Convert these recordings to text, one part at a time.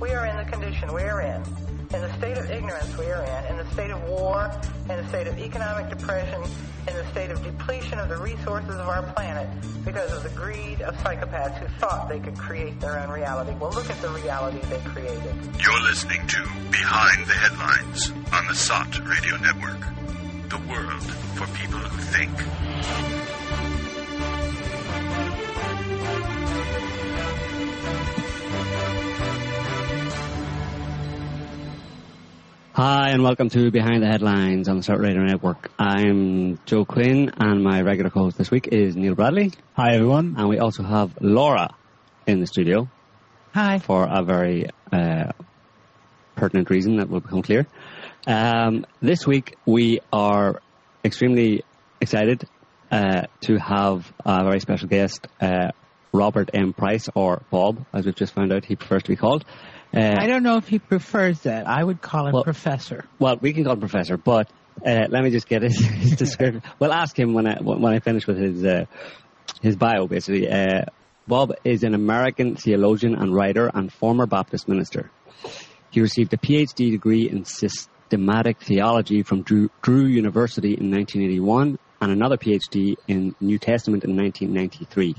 We are in the condition we are in, in the state of ignorance we are in, in the state of war, in the state of economic depression, in the state of depletion of the resources of our planet because of the greed of psychopaths who thought they could create their own reality. Well, look at the reality they created. You're listening to Behind the Headlines on the SOTT Radio Network. The world for people who think. Hi, and welcome to Behind the Headlines on the SOTT Radio Network. I'm Joe Quinn, and my regular co-host this week is Neil Bradley. Hi, everyone. And we also have Laura in the studio. Hi. For a very uh, pertinent reason that will become clear. Um, this week we are extremely excited uh, to have a very special guest, uh, Robert M. Price, or Bob, as we've just found out he prefers to be called. Uh, I don't know if he prefers that. I would call him well, professor. Well, we can call him professor, but uh, let me just get his, his description. We'll ask him when I when I finish with his uh, his bio. Basically, uh, Bob is an American theologian and writer and former Baptist minister. He received a PhD degree in systematic theology from Drew, Drew University in 1981 and another PhD in New Testament in 1993.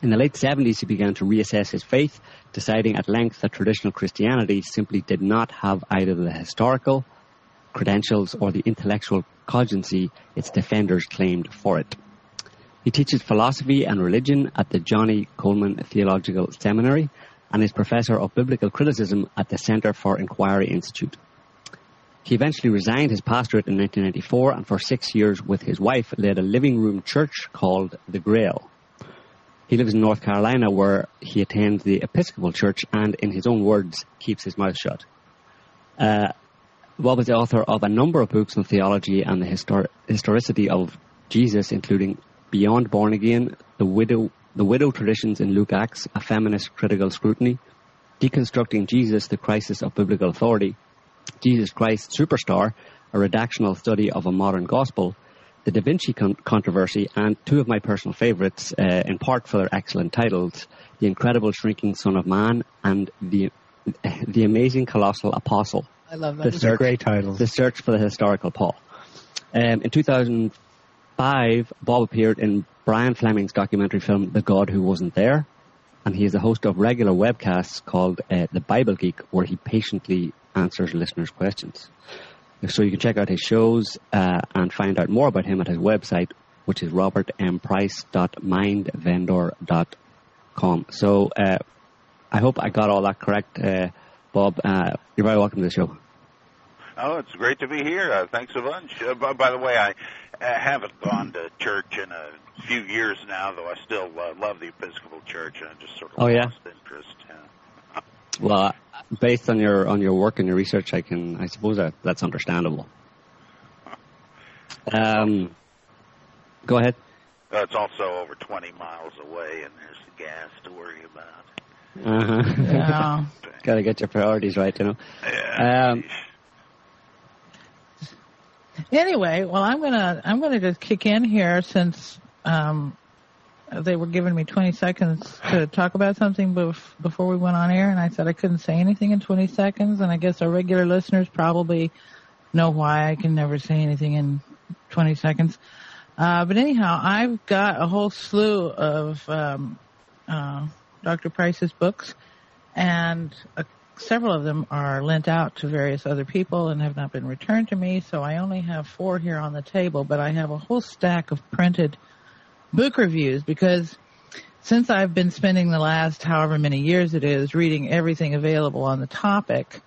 In the late 70s, he began to reassess his faith, deciding at length that traditional Christianity simply did not have either the historical credentials or the intellectual cogency its defenders claimed for it. He teaches philosophy and religion at the Johnnie Colemon Theological Seminary and is professor of biblical criticism at the Center for Inquiry Institute. He eventually resigned his pastorate in 1994 and for six years with his wife led a living room church called The Grail. He lives in North Carolina where he attends the Episcopal Church and, in his own words, keeps his mouth shut. Uh, Bob is the author of a number of books on theology and the histor- historicity of Jesus, including Beyond Born Again, The Widow, The Widow Traditions in Luke Acts, A Feminist Critical Scrutiny, Deconstructing Jesus, The Crisis of Biblical Authority, Jesus Christ Superstar, a redactional study of a modern gospel, the Da Vinci con- controversy, and two of my personal favourites, uh, in part for their excellent titles, The Incredible Shrinking Son of Man and The, the Amazing Colossal Apostle. I love that. The Those search, great titles. The Search for the Historical Paul. Um, in 2005, Bob appeared in Brian Flemming's documentary film The God Who Wasn't There, and he is the host of regular webcasts called uh, The Bible Geek, where he patiently answers listeners' questions. So you can check out his shows uh, and find out more about him at his website, which is robertmprice.mindvendor.com. So uh, I hope I got all that correct, uh, Bob. Uh, you're very welcome to the show. Oh, it's great to be here. Uh, thanks a bunch. Uh, by, by the way, I uh, haven't gone to church in a few years now, though I still uh, love the Episcopal Church, and I just sort of Oh, yeah? lost interest. Yeah. Well, based on your on your work and your research, I can I suppose that that's understandable. Um, go ahead. Uh, it's also over 20 miles away, and there's the gas to worry about. Uh-huh. Yeah. Got to get your priorities right, you know. Yeah. Um, Anyway, well, I'm gonna I'm gonna just kick in here since um, they were giving me 20 seconds to talk about something bef- before we went on air, and I said I couldn't say anything in 20 seconds, and I guess our regular listeners probably know why I can never say anything in 20 seconds. Uh, but anyhow, I've got a whole slew of um, uh, Dr. Price's books, and uh, several of them are lent out to various other people and have not been returned to me. So I only have four here on the table, but I have a whole stack of printed book reviews because since I've been spending the last however many years it is reading everything available on the topic,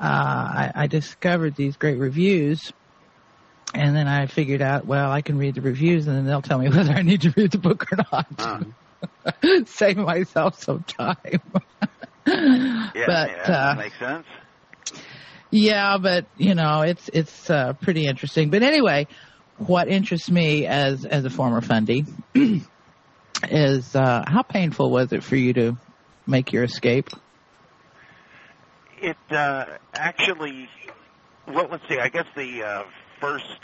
uh, I, I discovered these great reviews. And then I figured out, well, I can read the reviews and then they'll tell me whether I need to read the book or not. Uh, Save myself some time. yeah, but, yeah, uh, makes sense. Yeah, but you know, it's it's uh, pretty interesting. But anyway, what interests me as as a former fundy is uh, how painful was it for you to make your escape? It uh, actually, well, let's see. I guess the uh, first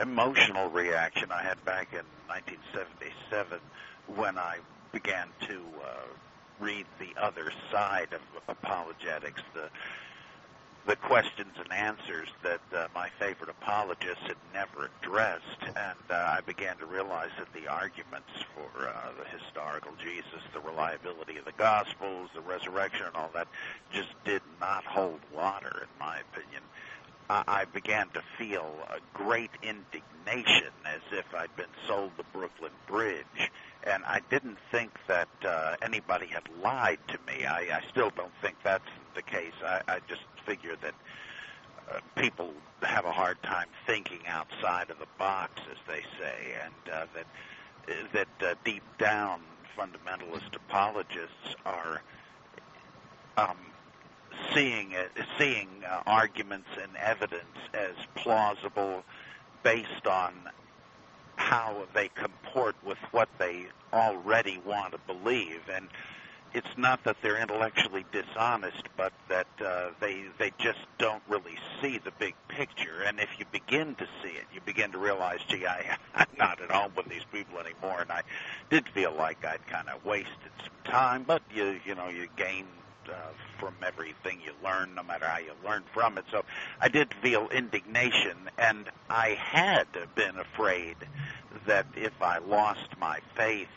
emotional reaction I had back in 1977 when I began to uh, read the other side of apologetics, the the questions and answers that uh, my favorite apologists had never addressed, and uh, I began to realize that the arguments for uh, the historical Jesus, the reliability of the Gospels, the resurrection, and all that just did not hold water, in my opinion. I began to feel a great indignation as if I'd been sold the Brooklyn Bridge and I didn't think that uh, anybody had lied to me. I, I still don't think that's the case. I, I just figure that uh, people have a hard time thinking outside of the box, as they say, and uh, that that uh, deep down fundamentalist apologists are um, seeing it, seeing uh, arguments and evidence as plausible based on how they comport with what they already want to believe. And it's not that they're intellectually dishonest but that uh, they they just don't really see the big picture. And if you begin to see it you begin to realize gee I, I'm not at home with these people anymore and I did feel like I'd kind of wasted some time but you you know you gain uh, from everything you learn, no matter how you learn from it. So I did feel indignation, and I had been afraid that if I lost my faith,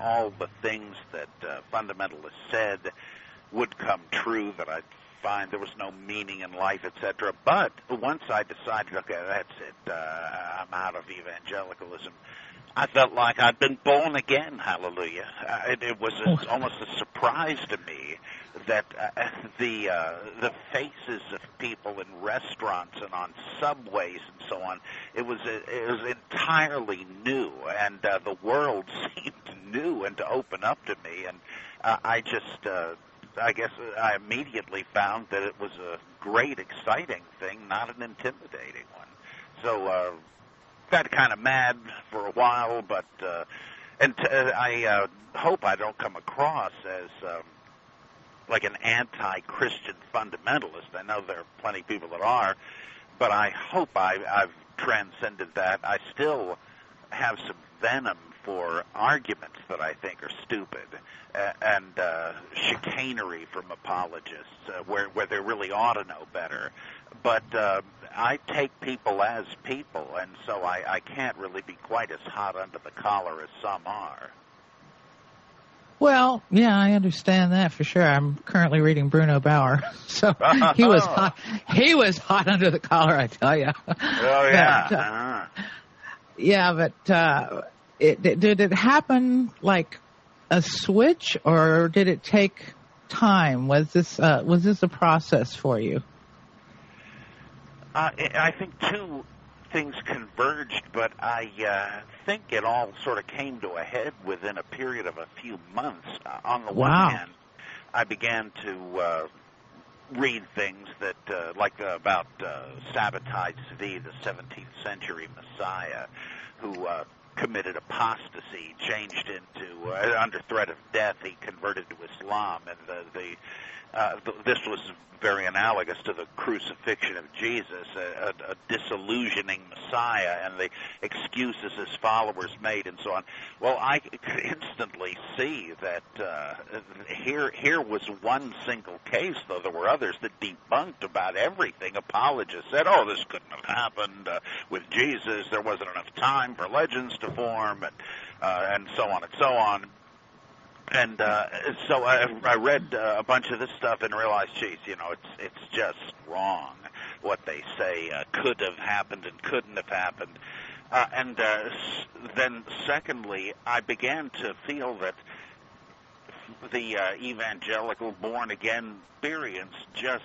all the things that uh, fundamentalists said would come true, that I'd find there was no meaning in life, etc. But once I decided, okay, that's it, uh, I'm out of evangelicalism, I felt like I'd been born again. Hallelujah! Uh, it, it was a, almost a surprise to me that uh, the uh, the faces of people in restaurants and on subways and so on it was it was entirely new and uh, the world seemed new and to open up to me and uh, I just uh, I guess I immediately found that it was a great exciting thing not an intimidating one so uh, got kind of mad for a while but uh, and t- uh, I uh, hope I don't come across as um, like an anti-Christian fundamentalist. I know there are plenty of people that are, but I hope I, I've transcended that. I still have some venom for arguments that I think are stupid uh, and uh, chicanery from apologists, uh, where where they really ought to know better. But uh, I take people as people, and so I, I can't really be quite as hot under the collar as some are. Well, yeah, I understand that for sure. I'm currently reading Bruno Bauer, so he was hot. He was hot under the collar, I tell you. Oh yeah. but, uh, uh-huh. Yeah, but uh, it, did it happen like a switch, or did it take time? Was this uh, was this a process for you? Uh, I think two things converged, but I uh, think it all sort of came to a head within a period of a few months. Uh, on the wow. one hand, I began to uh, read things that, uh, like uh, about uh, Sabbatai Tzvi, the 17th century Messiah, who uh, committed apostasy, changed into uh, under threat of death, he converted to Islam, and the, the uh, th- this was very analogous to the crucifixion of Jesus, a, a, a disillusioning Messiah, and the excuses his followers made, and so on. Well, I could instantly see that uh, here here was one single case, though there were others that debunked about everything. Apologists said, "Oh, this couldn't have happened uh, with Jesus. There wasn't enough time for legends to form," and uh, and so on and so on and uh, so I, I read uh, a bunch of this stuff and realized, geez, you know, it's it's just wrong what they say uh, could have happened and couldn't have happened. Uh, and uh, then, secondly, I began to feel that the uh, evangelical born again experience just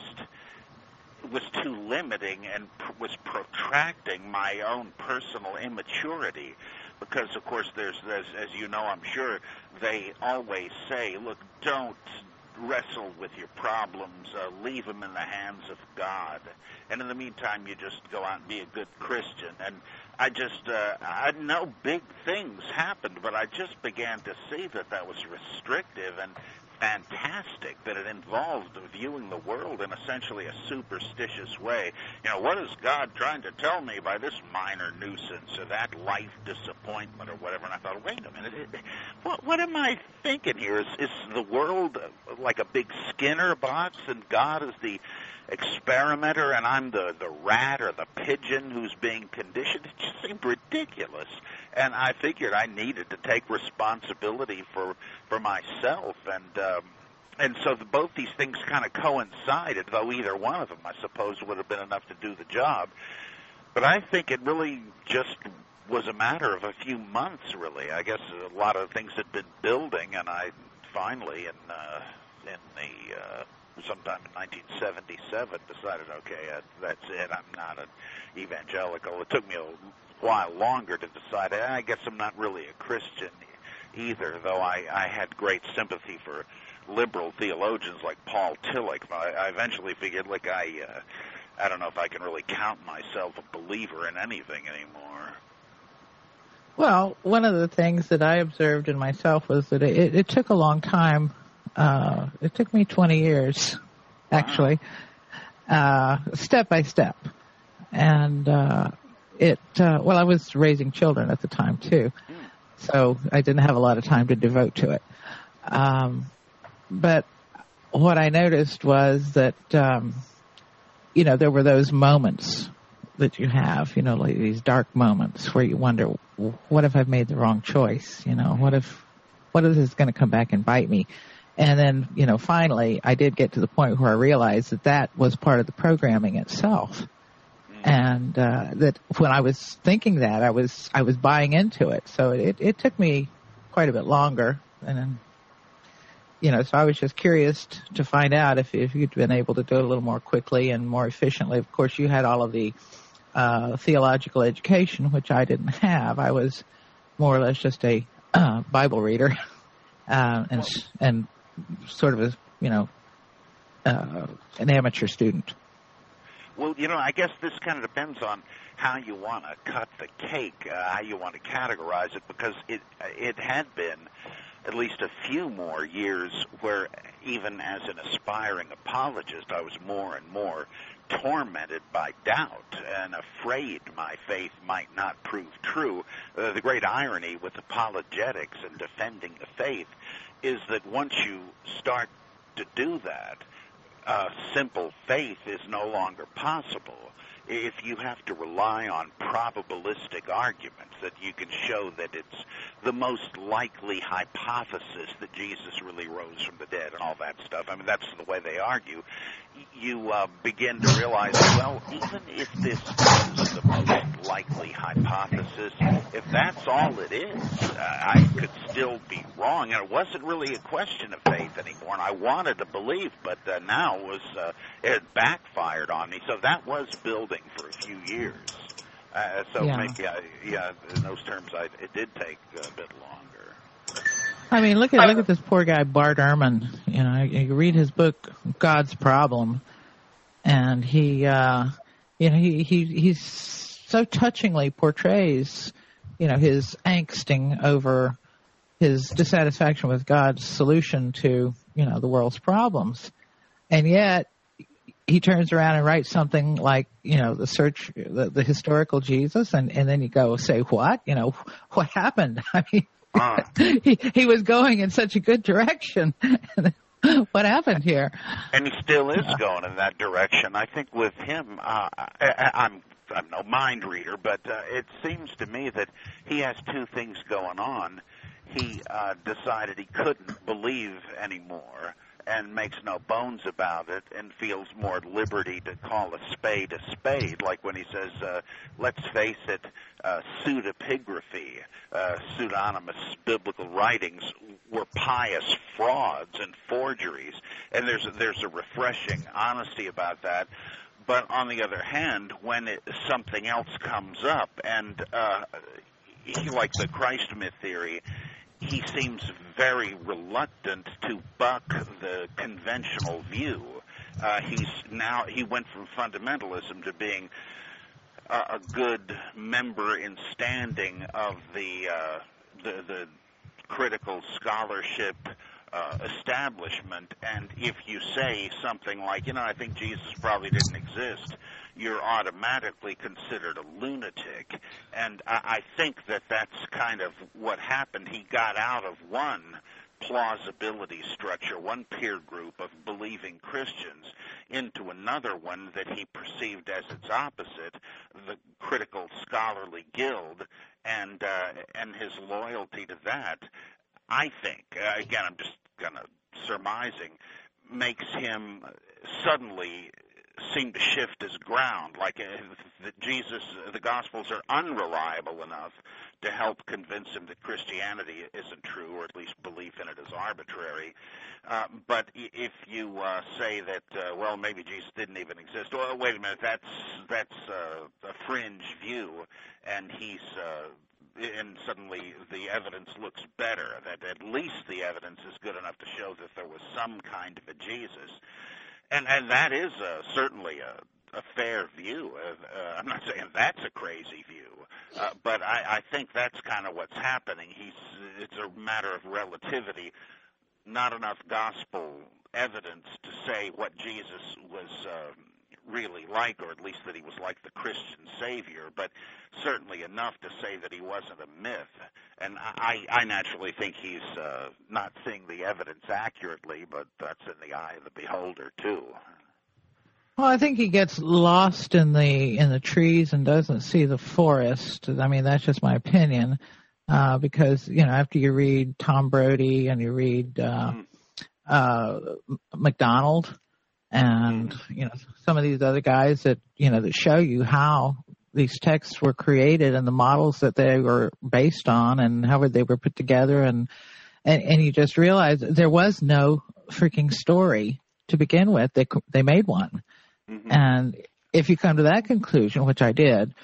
was too limiting and pr- was protracting my own personal immaturity because of course there's, there's as you know I'm sure they always say look don't wrestle with your problems. Uh, leave them in the hands of God. And in the meantime you just go out and be a good Christian. And I just uh, I know big things happened, but I just began to see that that was restrictive. And fantastic that it involved viewing the world in essentially a superstitious way. You know, what is God trying to tell me by this minor nuisance or that life disappointment or whatever? And I thought, wait a minute, it, what, what am I thinking here? Is, is the world like a big Skinner box and God is the experimenter and I'm the, the rat or the pigeon who's being conditioned? It just seemed ridiculous and I figured I needed to take responsibility for for myself, and um, and so the, both these things kind of coincided. Though either one of them, I suppose, would have been enough to do the job. But I think it really just was a matter of a few months. Really, I guess a lot of things had been building, and I finally, in uh, in the uh, sometime in 1977, decided, okay, uh, that's it. I'm not an evangelical. It took me a while longer to decide. I guess I'm not really a Christian either, though I, I had great sympathy for liberal theologians like Paul Tillich. I, I eventually figured, like I, uh, I don't know if I can really count myself a believer in anything anymore. Well, one of the things that I observed in myself was that it, it took a long time. Uh, it took me 20 years, actually, wow. uh, step by step. And, uh, it uh, well, I was raising children at the time too, so I didn't have a lot of time to devote to it. Um, but what I noticed was that um, you know there were those moments that you have, you know, like these dark moments where you wonder, what if I've made the wrong choice? You know, what if what if this is going to come back and bite me? And then, you know, finally, I did get to the point where I realized that that was part of the programming itself and uh, that when I was thinking that, I was I was buying into it. So it it took me quite a bit longer, and then, you know, so I was just curious to find out if if you'd been able to do it a little more quickly and more efficiently. Of course, you had all of the uh, theological education, which I didn't have. I was more or less just a uh, Bible reader, uh, and and sort of a you know uh, an amateur student. Well, you know, I guess this kind of depends on how you want to cut the cake, uh, how you want to categorize it, because it it had been at least a few more years where even as an aspiring apologist, I was more and more tormented by doubt and afraid my faith might not prove true. Uh, the great irony with apologetics and defending the faith is that once you start to do that, uh, simple faith is no longer possible if you have to rely on probabilistic arguments that you can show that it's the most likely hypothesis that Jesus really rose from the dead and all that stuff. I mean, that's the way they argue. You uh, begin to realize, well, even if this is the most likely hypothesis, if that's all it is, uh, I could still be wrong. And it wasn't really a question of faith anymore. And I wanted to believe, but uh, now it was uh, it backfired on me. So that was building for a few years. Uh, so yeah. maybe, I, yeah, in those terms, I, it did take a bit longer. I mean, look at look at this poor guy Bart Ehrman. You know, you read his book God's Problem, and he, uh, you know, he he he's so touchingly portrays, you know, his angsting over his dissatisfaction with God's solution to you know the world's problems, and yet he turns around and writes something like, you know, the search, the, the historical Jesus, and and then you go say what? You know, what happened? I mean, he he was going in such a good direction. what happened here? And he still is going in that direction. I think with him, uh, I, I'm I'm no mind reader, but uh, it seems to me that he has two things going on. He uh, decided he couldn't believe anymore and makes no bones about it and feels more at liberty to call a spade a spade, like when he says, uh, let's face it, uh, pseudepigraphy, uh, pseudonymous biblical writings were pious frauds and forgeries. And there's there's a refreshing honesty about that. But on the other hand, when it, something else comes up, and uh, like the Christ myth theory, he seems very reluctant to buck the conventional view. Uh, he's now he went from fundamentalism to being a good member in standing of the uh, the, the critical scholarship uh, establishment. And if you say something like, you know, I think Jesus probably didn't exist, you're automatically considered a lunatic. And I, I think that that's kind of what happened. He got out of one plausibility structure, one peer group of believing Christians, into another one that he perceived as its opposite, the critical scholarly guild, and uh, and his loyalty to that. I think, uh, again, I'm just kind of surmising, makes him suddenly seem to shift his ground, like uh, that Jesus, the Gospels are unreliable enough to help convince him that Christianity isn't true, or at least belief in it is arbitrary. Uh, but if you uh, say that, uh, well, maybe Jesus didn't even exist, well, wait a minute, that's that's uh, a fringe view, and he's uh, and suddenly the evidence looks better. That at least the evidence is good enough to show that there was some kind of a Jesus, and and that is uh, certainly a a fair view. Uh, I'm not saying that's a crazy view, uh, but I, I think that's kind of what's happening. He's it's a matter of relativity, not enough gospel evidence to say what Jesus was. Uh, really like, or at least that he was like the Christian Savior, but certainly enough to say that he wasn't a myth. And I, I naturally think he's uh, not seeing the evidence accurately, but that's in the eye of the beholder too. Well, I think he gets lost in the in the trees and doesn't see the forest. I mean, that's just my opinion. Uh, because you know, after you read Tom Brodie and you read uh, mm. uh, MacDonald, and you know some of these other guys that you know that show you how these texts were created and the models that they were based on and how they were put together. And and, and you just realize there was no freaking story to begin with. They they made one. Mm-hmm. and if you come to that conclusion which I did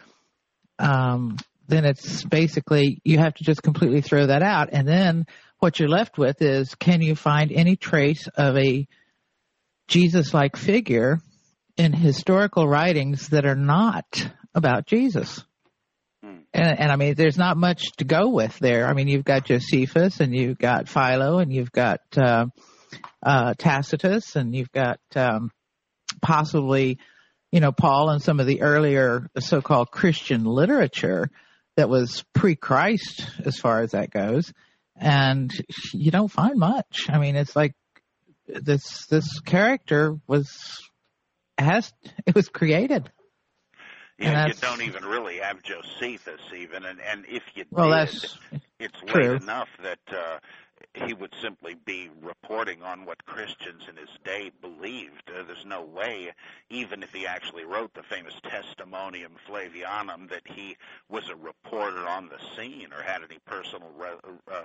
um then it's basically you have to just completely throw that out. And then what you're left with is can you find any trace of a Jesus like figure in historical writings that are not about Jesus. Hmm. And, and, I mean, there's not much to go with there. I mean, you've got Josephus and you've got Philo and you've got uh, uh, Tacitus and you've got um, possibly, you know, Paul and some of the earlier so-called Christian literature that was pre-Christ as far as that goes. And you don't find much. I mean, it's like this this character was has it was created. Yeah, you don't even really have Josephus even, and and if you well, did, it's true. late enough that uh, he would simply be reporting on what Christians in his day believed. Uh, there's no way, even if he actually wrote the famous Testimonium Flavianum, that he was a reporter on the scene or had any personal re- uh,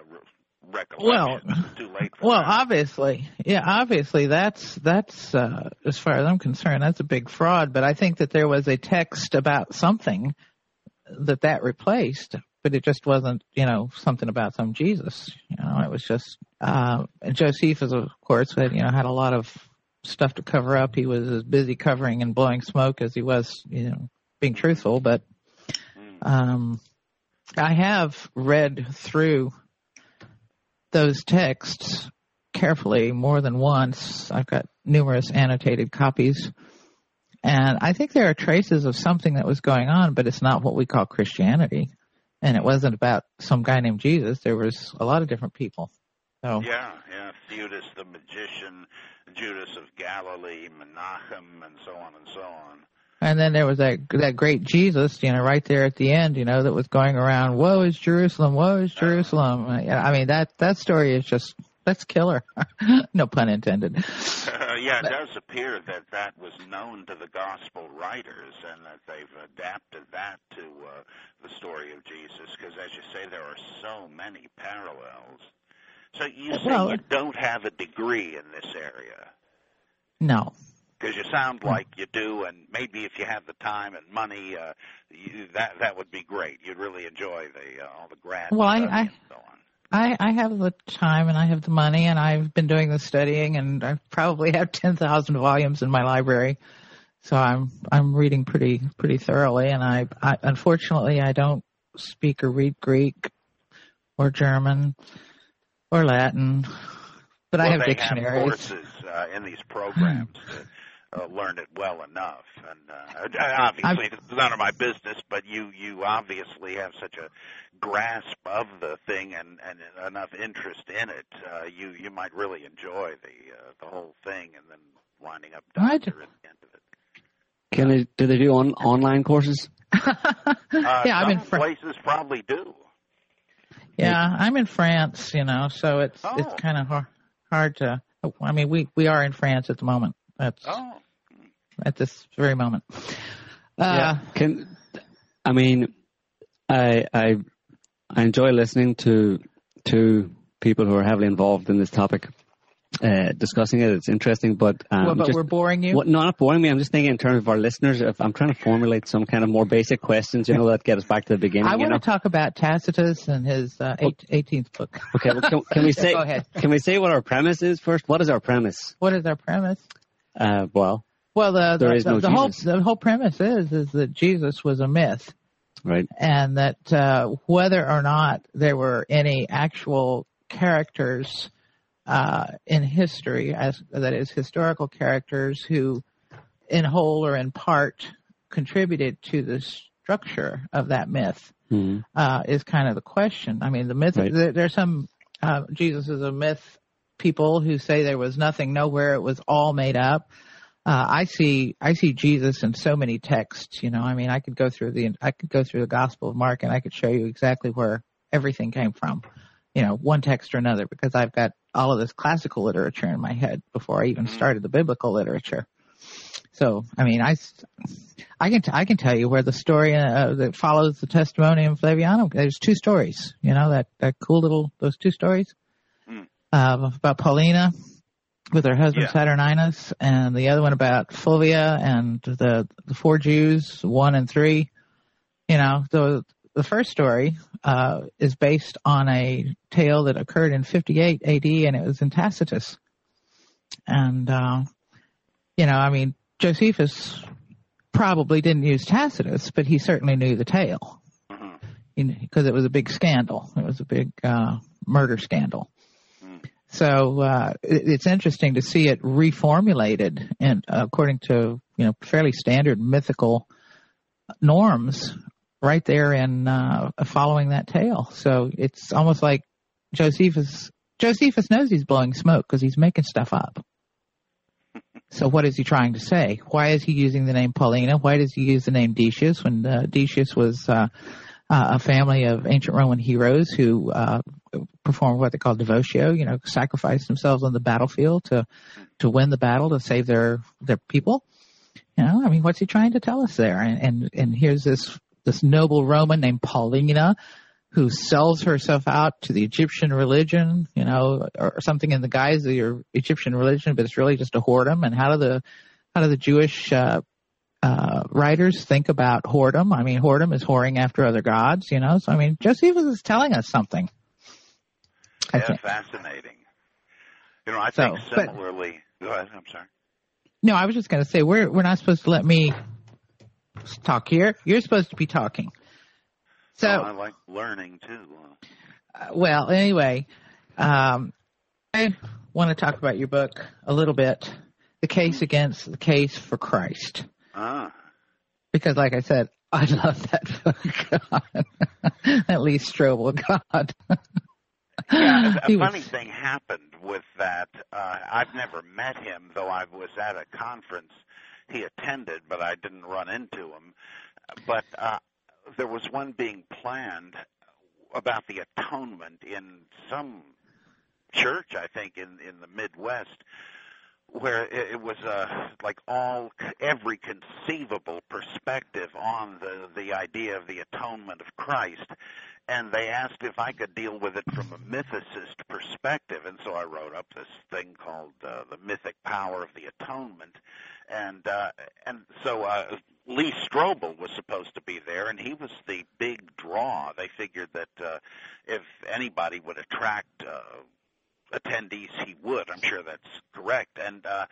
well, too late. well, that. obviously, yeah, obviously that's that's uh, as far as I'm concerned, that's a big fraud. But I think that there was a text about something that that replaced, but it just wasn't, you know, something about some Jesus. You know, it was just. Uh, Josephus, of course, had you know had a lot of stuff to cover up. He was as busy covering and blowing smoke as he was, you know, being truthful. But hmm. um, I have read through those texts carefully more than once. I've got numerous annotated copies. And I think there are traces of something that was going on, but it's not what we call Christianity. And it wasn't about some guy named Jesus. There was a lot of different people. So Yeah, yeah. Theudas the magician, Judas of Galilee, Menachem, and so on and so on. And then there was that that great Jesus, you know, right there at the end, you know, that was going around, "Woe is Jerusalem! Woe is Jerusalem!" I mean, that that story is just that's killer. no pun intended. Uh, yeah, it does appear that that was known to the gospel writers, and that they've adapted that to uh, the story of Jesus. Because, as you say, there are so many parallels. So you say well, you don't have a degree in this area. No, because you sound like you do, and maybe if you have the time and money, uh, you, that that would be great. You'd really enjoy the uh, all the grad. Well, I, I, so I I have the time and I have the money, and I've been doing the studying, and I probably have ten thousand volumes in my library. so I'm I'm reading pretty pretty thoroughly, and I, I unfortunately I don't speak or read Greek or German or Latin, but well, I have they dictionaries. Have courses uh, in these programs to uh, learn it well enough, and uh, obviously it's none of my business. But you you obviously have such a grasp of the thing and and enough interest in it. Uh, you you might really enjoy the uh, the whole thing, and then winding up doctor at the end of it. Can they do they do on online courses? Uh, yeah, I'm in some Fr- places probably do. Yeah, I'm in France, you know, so it's Oh. it's kind of hard, hard to. I mean, we we are in France at the moment. That's Oh, at this very moment. Uh, Can I mean, I I I enjoy listening to to people who are heavily involved in this topic, uh, discussing it. It's interesting, but um, well, but just, we're boring you. what, no, not boring me. I'm just thinking in terms of our listeners. If I'm trying to formulate some kind of more basic questions, you know, that get us back to the beginning. I you want know? to talk about Tacitus and his uh, eight, 18th book. Okay, well, can, can we say Go ahead. can we say what our premise is first? What is our premise? What is our premise? Uh, well, Well, the the, the, no the whole the whole premise is is that Jesus was a myth, right. and that uh, whether or not there were any actual characters uh, in history, as that is historical characters who, in whole or in part, contributed to the structure of that myth, Mhm. uh, is kind of the question. I mean, the myth. Right. There, there's some uh, Jesus is a myth. People who say there was nothing nowhere, it was all made up. Uh, I see, I see Jesus in so many texts. You know, I mean, I could go through the, I could go through the Gospel of Mark, and I could show you exactly where everything came from. You know, one text or another, because I've got all of this classical literature in my head before I even started the biblical literature. So, I mean, I, I can, t- I can tell you where the story uh, that follows the testimonium Flavianum. There's two stories. You know that that cool little those two stories Mm. uh, about Paulina with her husband Yeah. Saturninus, and the other one about Fulvia and the the four Jews, one and three. You know, the the first story uh, is based on a tale that occurred in 58 AD, and it was in Tacitus. And uh, you know, I mean, Josephus probably didn't use Tacitus, but he certainly knew the tale because it was a big scandal. It was a big uh, murder scandal. So uh, it, it's interesting to see it reformulated and according to you know fairly standard mythical norms right there in uh, following that tale. So it's almost like Josephus Josephus knows he's blowing smoke because he's making stuff up. So what is he trying to say? Why is he using the name Paulina? Why does he use the name Decius when uh, Decius was uh, uh, a family of ancient Roman heroes who performed what they call devotio, you know, sacrifice themselves on the battlefield to to win the battle to save their their people. You know, I mean, what's he trying to tell us there? And and, and here's this this noble Roman named Paulina who sells herself out to the Egyptian religion, you know, or something in the guise of your Egyptian religion, but it's really just a whoredom. And how do the how do the Jewish uh, uh, writers think about whoredom? I mean, whoredom is whoring after other gods, you know. So I mean, Josephus is telling us something. I Yeah, fascinating. You know, I So, think but- similarly. Go ahead. I'm sorry. No, I was just going to say we're we're not supposed to let me talk here. You're supposed to be talking. So, Oh, I like learning too. Uh, uh, well, anyway, um, I want to talk about your book a little bit. The case against the case for Christ, ah, because, like I said, I love that book. At least Strobel, God. yeah. A, a was- funny thing happened with that. Uh, I've never met him, though I was at a conference he attended, but I didn't run into him. But uh, there was one being planned about the atonement in some church, I think, in in the Midwest, where it, it was uh, like all every conceivable perspective on the the idea of the atonement of Christ. And they asked if I could deal with it from a mythicist perspective, and so I wrote up this thing called uh, "The Mythic Power of the Atonement," and uh, and so uh, Lee Strobel was supposed to be there, and he was the big draw. They figured that uh, if anybody would attract uh, attendees, he would. I'm sure that's correct. And uh,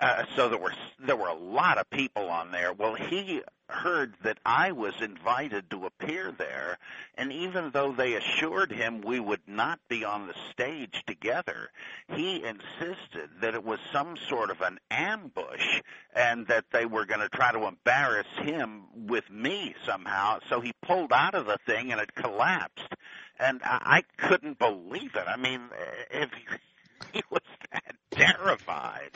uh, so there were there were a lot of people on there. Well, he heard that I was invited to appear there, and even though they assured him we would not be on the stage together, he insisted that it was some sort of an ambush and that they were going to try to embarrass him with me somehow. So he pulled out of the thing and it collapsed, and I, I couldn't believe it. I mean, if he was that terrified.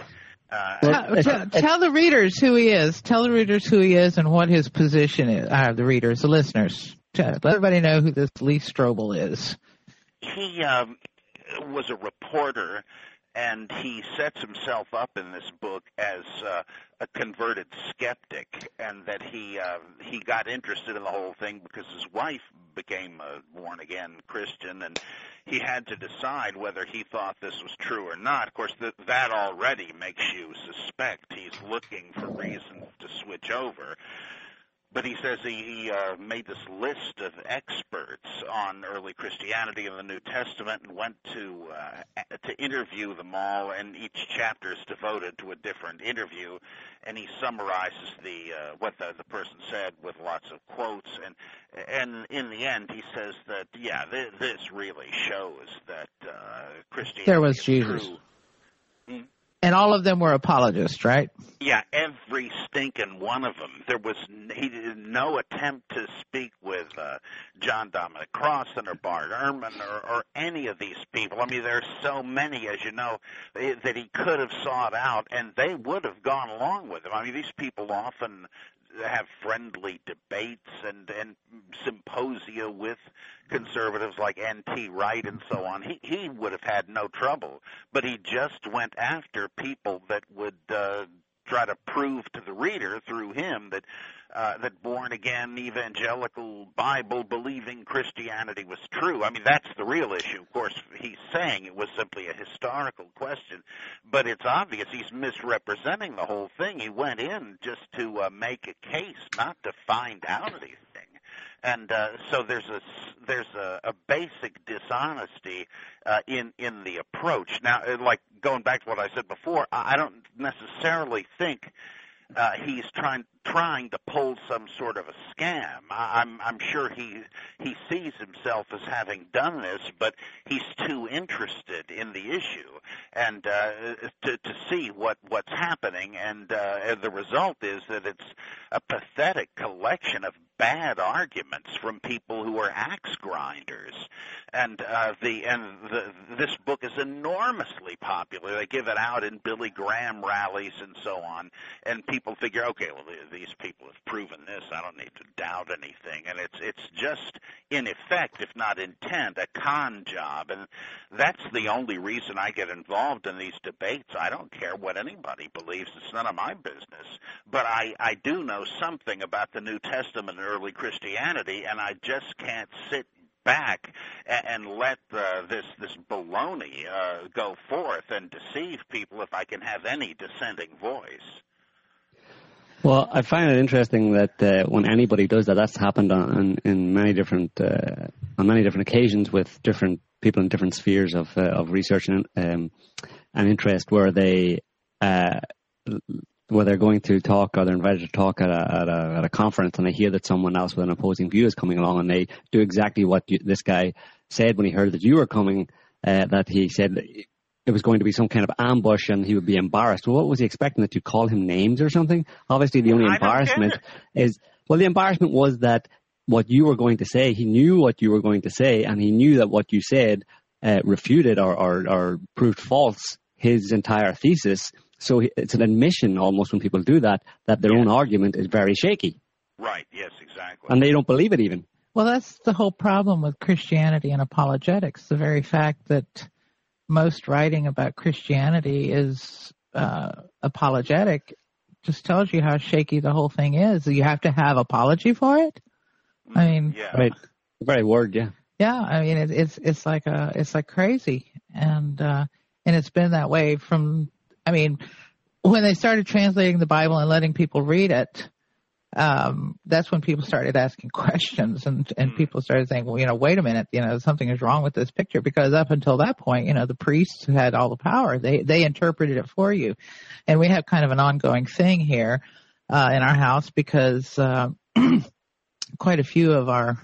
Uh, tell, tell, tell, the readers who he is. Tell the readers who he is and what his position is. Uh, the readers, the listeners. Tell, let everybody know who this Lee Strobel is. He um, was a reporter and he sets himself up in this book as uh, a converted skeptic, and that he uh, he got interested in the whole thing because his wife became a born again Christian, and he had to decide whether he thought this was true or not. Of course, th- that already makes you suspect he's looking for reasons to switch over but he says he, he uh, made this list of experts on early Christianity in the New Testament and went to uh, to interview them all, and each chapter is devoted to a different interview, and he summarizes the uh, what the, the person said with lots of quotes, and and in the end he says that yeah, th- this really shows that uh, Christianity there was Jesus. True. Hmm? And all of them were apologists, right? Yeah, every stinking one of them. There was he did no attempt to speak with uh, John Dominic Crossan or Bart Ehrman or, or any of these people. I mean, there's so many, as you know, eh, that he could have sought out, and they would have gone along with him. I mean, these people often have friendly debates and and symposia with conservatives like N.T. Wright and so on. He he would have had no trouble, but he just went after people that would uh, try to prove to the reader through him that uh, that born again evangelical Bible believing Christianity was true. I mean, that's the real issue. Of course, he's saying it was simply a historical question, but it's obvious he's misrepresenting the whole thing. He went in just to uh, make a case, not to find out anything and uh, so there's a there's a, a basic dishonesty uh, in in the approach. Now, uh, like going back to what I said before, I don't necessarily think uh, he's trying trying to pull some sort of a scam. I'm I'm sure he he sees himself as having done this, but he's too interested in the issue and uh, to to see what what's happening. And, uh, and the result is that it's a pathetic collection of bad arguments from people who are axe grinders. And uh, the and the, this book is enormously popular. They give it out in Billy Graham rallies and so on, and people figure, okay, well these people have proven this. I don't need to doubt anything. And it's it's just in effect, if not intent, a con job. And that's the only reason I get involved in these debates. I don't care what anybody believes. It's none of my business. But I I do know something about the New Testament early Christianity, and I just can't sit back and, and let uh, this this baloney uh, go forth and deceive people if I can have any dissenting voice. Well, I find it interesting that uh, when anybody does that, that's happened on, in many different uh, on many different occasions with different people in different spheres of uh, of research and um, and interest, where they uh, where they're going to talk or they're invited to talk at a, at a at a conference, and they hear that someone else with an opposing view is coming along, and they do exactly what you, this guy said when he heard that you were coming. Uh, that he said it was going to be some kind of ambush and he would be embarrassed. Well, what was he expecting that you call him names or something? Obviously, the only embarrassment is well, the embarrassment was that what you were going to say, he knew what you were going to say, and he knew that what you said uh, refuted or, or, or proved false his entire thesis. So it's an admission almost when people do that that their own argument is very shaky. Right. Yes. Exactly. And they don't believe it even. Well, that's the whole problem with Christianity and apologetics. The very fact that most writing about Christianity is uh, apologetic just tells you how shaky the whole thing is. You have to have apology for it. I mean, yeah. right, very word, yeah. Yeah, I mean it, it's it's like a it's like crazy, and uh, and it's been that way from. I mean, when they started translating the Bible and letting people read it, um, that's when people started asking questions and, and people started saying, well, you know, wait a minute, you know, something is wrong with this picture because up until that point, you know, the priests had all the power. They, they interpreted it for you. And we have kind of an ongoing thing here, uh, in our house because, uh, quite a few of our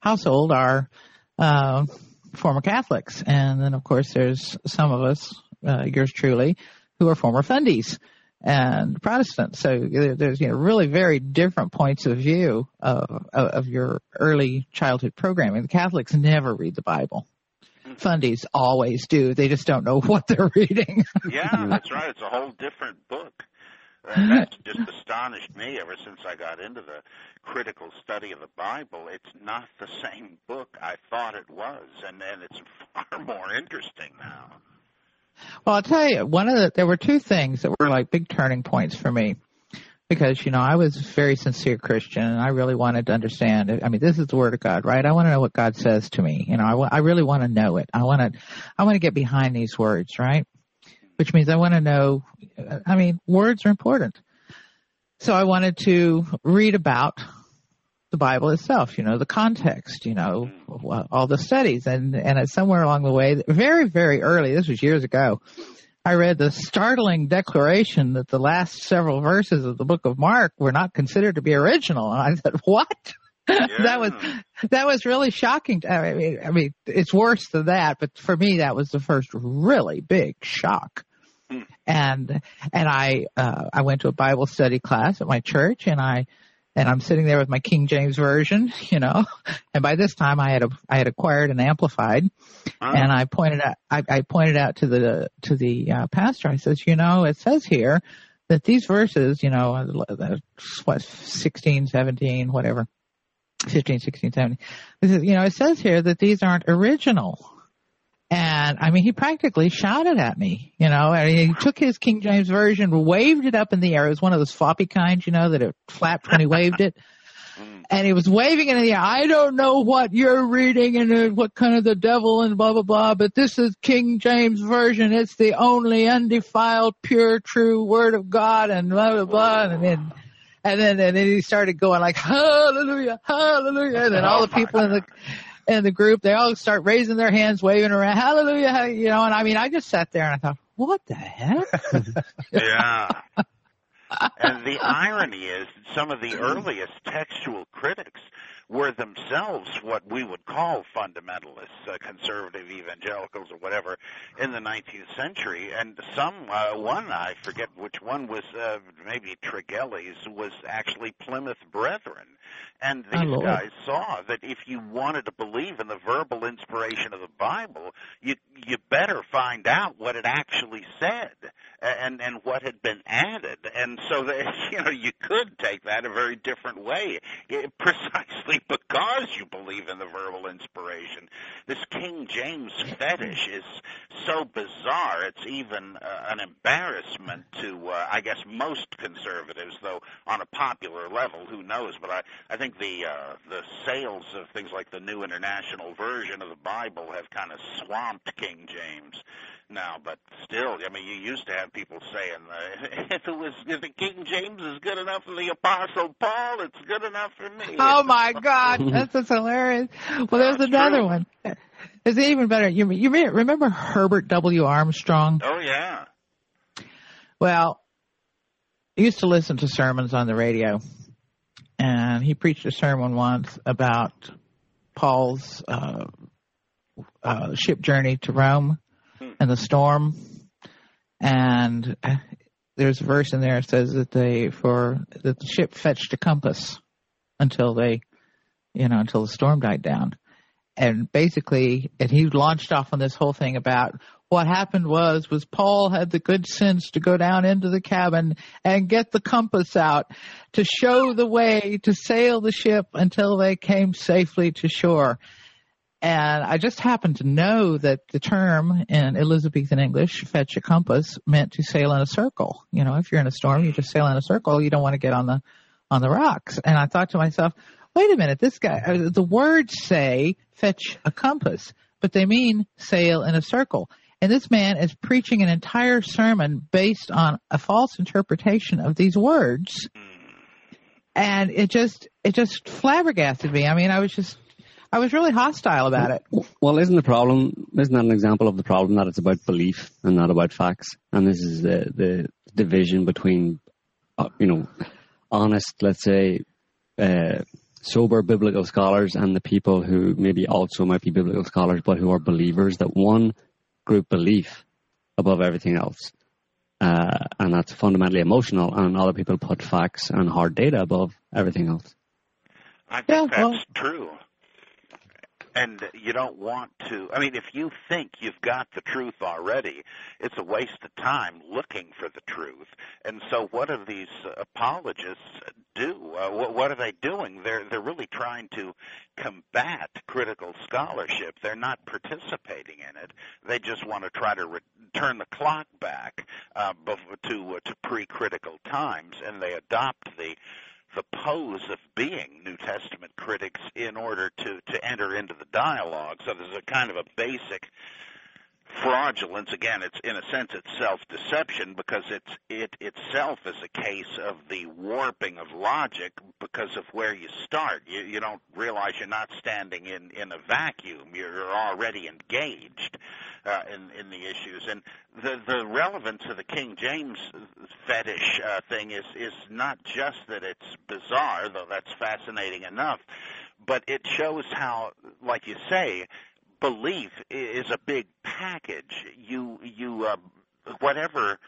household are, uh, former Catholics. And then of course there's some of us, uh, yours truly, who are former Fundies and Protestants. So there's you know really very different points of view of, of your early childhood programming. The Catholics never read the Bible. Mm-hmm. Fundies always do. They just don't know what they're reading. yeah, that's right. It's a whole different book. And that's just astonished me ever since I got into the critical study of the Bible. It's not the same book I thought it was, and and it's far more interesting now. Well, I'll tell you, one of the, there were two things that were like big turning points for me. Because, you know, I was a very sincere Christian and I really wanted to understand. I mean, this is the Word of God, right? I want to know what God says to me. You know, I, I really want to know it. I want to, I want to get behind these words, right? Which means I want to know, I mean, words are important. So I wanted to read about the Bible itself, you know, the context, you know, all the studies. And, and somewhere along the way, very, very early, this was years ago, I read the startling declaration that the last several verses of the book of Mark were not considered to be original. And I said, what? Yeah. that was, that was really shocking. I mean, I mean, it's worse than that, but for me, that was the first really big shock. Hmm. And, and I, uh, I went to a Bible study class at my church and I, and I'm sitting there with my King James version, you know, and by this time I had a, I had acquired an amplified, uh-huh. and I pointed out I, I, pointed out to the to the uh, pastor. I says, you know, it says here that these verses, you know, what 16, 17, whatever, 15, 16, 17. you know, it says here that these aren't original. And I mean, he practically shouted at me, you know, and he took his King James version, waved it up in the air. It was one of those floppy kinds, you know, that it flapped when he waved it. Mm. And he was waving it in the air. I don't know what you're reading and uh, what kind of the devil and blah, blah, blah, but this is King James version. It's the only undefiled, pure, true word of God and blah, blah, blah. And then, and then, and then he started going like, hallelujah, hallelujah. And then all the people in the, in the group, they all start raising their hands, waving around, hallelujah, you know, and I mean, I just sat there and I thought, what the heck? yeah. and the irony is some of the earliest textual critics were themselves what we would call fundamentalists, uh, conservative evangelicals or whatever in the 19th century. And some, uh, one, I forget which one was, uh, maybe Tregelles, was actually Plymouth Brethren. And these guys saw that if you wanted to believe in the verbal inspiration of the Bible, you you better find out what it actually said and and what had been added. And so that you know you could take that a very different way, it, precisely because you believe in the verbal inspiration. This King James fetish is so bizarre; it's even uh, an embarrassment to, uh, I guess, most conservatives. Though on a popular level, who knows? But I I think the uh, the sales of things like the New International Version of the Bible have kind of swamped King James now, but still, I mean, you used to have people saying, uh, if it was, if the King James is good enough for the Apostle Paul, it's good enough for me. Oh my God, that's just hilarious. Well, there's that's another true. one. It's even better. You you remember Herbert W. Armstrong? Oh yeah. Well, I used to listen to sermons on the radio, and he preached a sermon once about Paul's uh, uh, ship journey to Rome and the storm. And there's a verse in there that says that they for that the ship fetched a compass until they, you know, until the storm died down. And basically, and he launched off on this whole thing about what happened was was Paul had the good sense to go down into the cabin and get the compass out to show the way to sail the ship until they came safely to shore. And I just happened to know that the term in Elizabethan English, fetch a compass, meant to sail in a circle. You know, if you're in a storm, you just sail in a circle. You don't want to get on the, on the rocks. And I thought to myself, wait a minute, this guy, uh, the words say fetch a compass, but they mean sail in a circle. And this man is preaching an entire sermon based on a false interpretation of these words. and it just it just flabbergasted me. I mean, I was just I was really hostile about it. Well, isn't the problem? Isn't that an example of the problem that it's about belief and not about facts? And this is the the division between, uh, you know, honest, let's say, uh, sober biblical scholars and the people who maybe also might be biblical scholars but who are believers. That one group belief above everything else. Uh, and that's fundamentally emotional, and other people put facts and hard data above everything else. I think yeah, that's true and you don't want to i mean if you think you've got the truth already it's a waste of time looking for the truth. And so what do these apologists do? Uh, what, what are they doing? They're they're really trying to combat critical scholarship. They're not participating in it. They just want to try to re- turn the clock back uh, to uh, to pre-critical times and they adopt the the pose of being New Testament critics in order to, to enter into the dialogue. So there's a kind of a basic fraudulence. Again it's in a sense it's self-deception because it's it itself is a case of the warping of logic because of where you start. You you don't realize you're not standing in in a vacuum. You're already engaged uh, in in the issues. And the the relevance of the King James fetish uh, thing is is not just that it's bizarre though that's fascinating enough but it shows how like you say belief is a big package. You you uh, whatever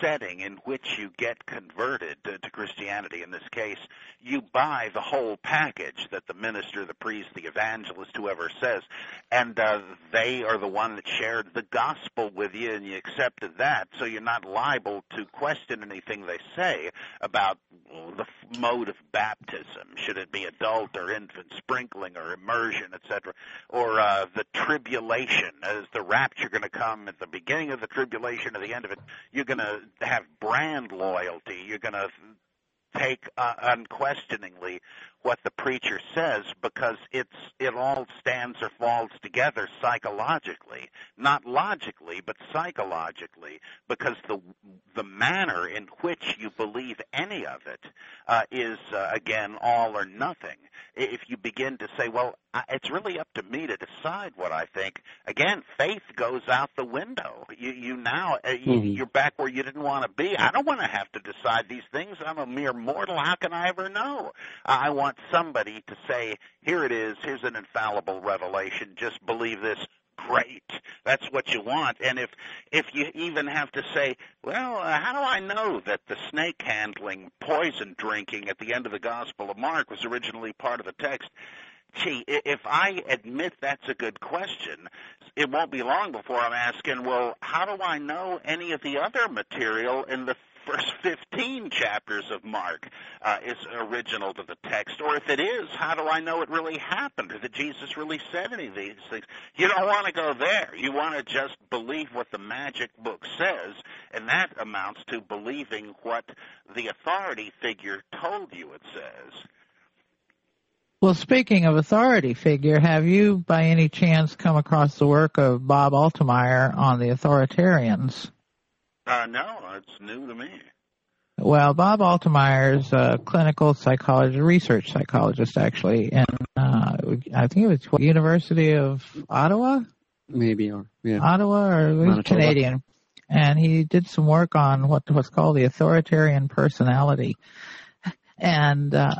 setting in which you get converted to, to Christianity, in this case, you buy the whole package that the minister, the priest, the evangelist, whoever says, and uh, they are the one that shared the gospel with you, and you accepted that, so you're not liable to question anything they say about the mode of baptism. Should it be adult or infant sprinkling or immersion, etc., or uh, the tribulation? Is the rapture going to come at the beginning of the tribulation or the end of it? You're going to have brand loyalty. You're going to take uh, unquestioningly what the preacher says because it's it all stands or falls together psychologically. Not logically but psychologically. Because the the manner in which you believe any of it uh, is uh, again all or nothing. If you begin to say well it's really up to me to decide what I think again faith goes out the window. You you now uh, you, mm-hmm. you're back where you didn't want to be. I don't want to have to decide these things. I'm a mere mortal. How can I ever know? I want want somebody to say, here it is, here's an infallible revelation, just believe this. Great. That's what you want. And if if you even have to say, well, uh, how do I know that the snake handling, poison drinking at the end of the Gospel of Mark was originally part of the text? gee, if I admit that's a good question, it won't be long before I'm asking, well, how do I know any of the other material in the first 15 chapters of Mark uh, is original to the text? Or if it is, how do I know it really happened or that Jesus really said any of these things? You don't want to go there. You want to just believe what the magic book says, and that amounts to believing what the authority figure told you it says. Well, speaking of authority figure, have you by any chance come across the work of Bob Altemeyer on the authoritarians? Uh, no, it's new to me. Well, Bob Altemeyer is a clinical psychologist, research psychologist, actually, and uh, I think it was what, University of Ottawa, maybe, or yeah, Ottawa, or he's Canadian, and he did some work on what what's called the authoritarian personality, and uh,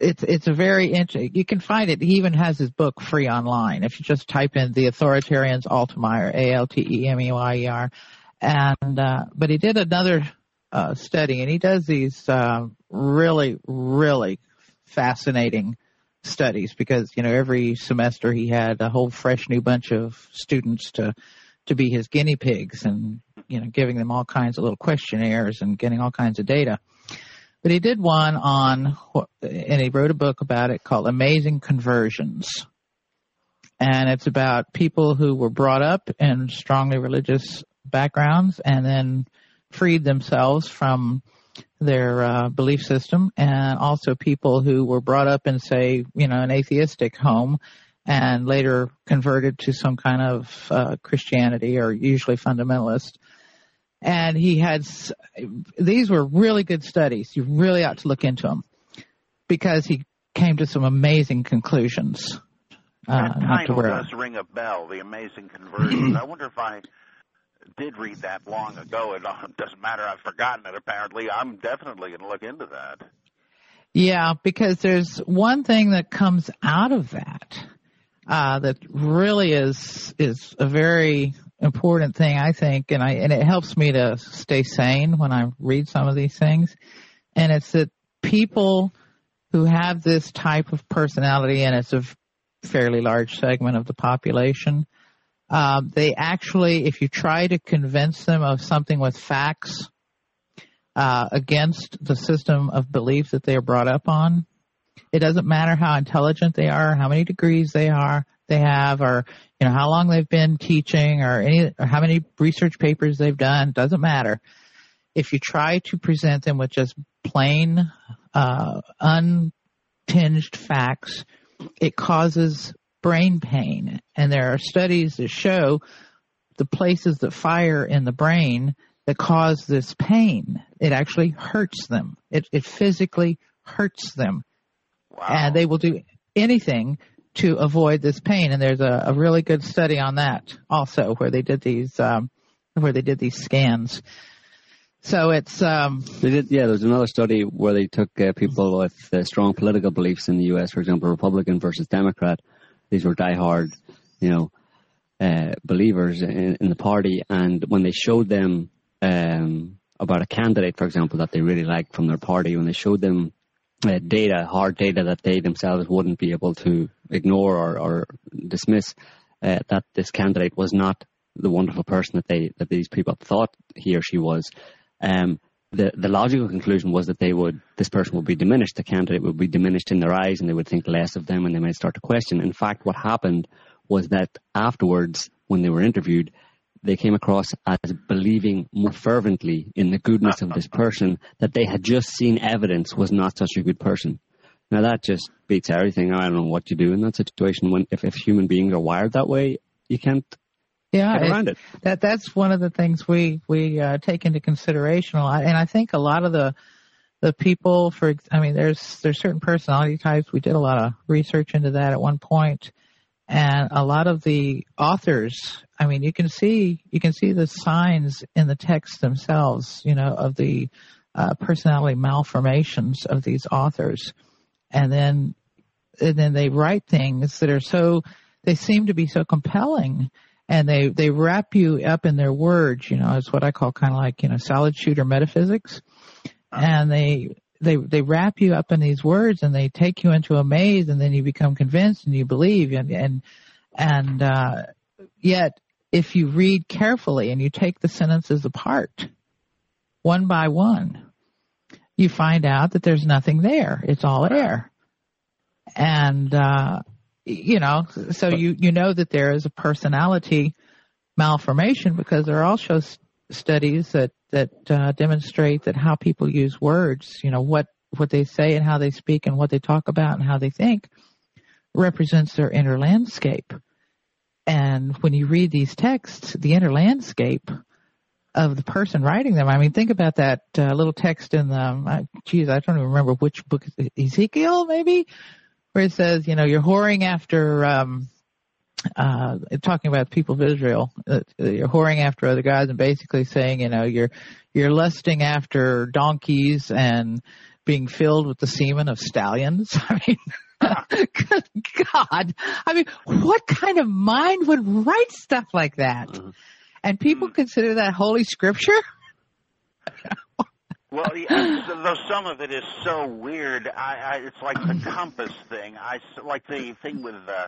it's it's a very interesting. You can find it. He even has his book free online. If you just type in the authoritarians Altemeyer, A L T E M E Y E R and uh, but he did another uh, study, and he does these uh, really, really fascinating studies because you know every semester he had a whole fresh new bunch of students to to be his guinea pigs, and you know giving them all kinds of little questionnaires and getting all kinds of data. But he did one on, and he wrote a book about it called Amazing Conversions. And it's about people who were brought up in strongly religious backgrounds and then freed themselves from their uh, belief system and also people who were brought up in say you know an atheistic home and later converted to some kind of uh, christianity or usually fundamentalist and he had these were really good studies. You really ought to look into them because he came to some amazing conclusions. Uh, that title does ring a bell. The Amazing Conversions. I wonder if I did read that long ago. It doesn't matter. I've forgotten it. Apparently, I'm definitely going to look into that. Yeah, because there's one thing that comes out of that uh, that really is is a very important thing, I think, and I and it helps me to stay sane when I read some of these things. And it's that people who have this type of personality, and it's a fairly large segment of the population, um, they actually, if you try to convince them of something with facts uh, against the system of belief that they are brought up on, it doesn't matter how intelligent they are, how many degrees they are, they have, or you know how long they've been teaching, or any, or how many research papers they've done. Doesn't matter. If you try to present them with just plain, uh, untinged facts, it causes brain pain. And there are studies that show the places that fire in the brain that cause this pain. It actually hurts them. It, it physically hurts them. Wow. And they will do anything to avoid this pain. And there's a, a really good study on that also where they did these, um, where they did these scans. So it's um they did yeah. There's another study where they took uh, people with uh, strong political beliefs in the U.S. For example, Republican versus Democrat. These were diehard, you know, uh, believers in, in, the party, and when they showed them um, about a candidate, for example, that they really liked from their party, when they showed them uh, data, hard data that they themselves wouldn't be able to ignore or, or dismiss, uh, that this candidate was not the wonderful person that they that these people thought he or she was. Um, the the logical conclusion was that they would this person would be diminished, the candidate would be diminished in their eyes, and they would think less of them, and they might start to question. In fact, what happened was that afterwards, when they were interviewed, they came across as believing more fervently in the goodness of this person that they had just seen evidence was not such a good person. Now that just beats everything. I don't know what you do in that situation when if, if human beings are wired that way, you can't yeah, get around it. That that's one of the things we we uh, take into consideration a lot, and I think a lot of the the people for I mean, there's there's certain personality types. We did a lot of research into that at one point, and a lot of the authors i mean you can see you can see the signs in the text themselves you know of the uh, personality malformations of these authors and then and then they write things that are so they seem to be so compelling and they they wrap you up in their words you know it's what i call kind of like you know solid shooter metaphysics. And they they they wrap you up in these words and they take you into a maze and then you become convinced and you believe and and and uh, yet if you read carefully and you take the sentences apart one by one you find out that there's nothing there. It's all air. And uh, you know so you you know that there is a personality malformation because there are also studies that that uh, demonstrate that how people use words, you know, what what they say and how they speak and what they talk about and how they think represents their inner landscape. And when you read these texts, the inner landscape of the person writing them. I mean, think about that uh, little text in the, uh, geez, I don't even remember which book, Ezekiel maybe, where it says, you know, you're whoring after, um, uh, talking about people of Israel, uh, you're whoring after other gods and basically saying, you know, you're, you're lusting after donkeys and being filled with the semen of stallions. I mean, good God. I mean, what kind of mind would write stuff like that? Mm-hmm. And people mm-hmm. consider that holy scripture? Well, yeah, though some of it is so weird, I, I it's like the compass thing. I like the thing with uh,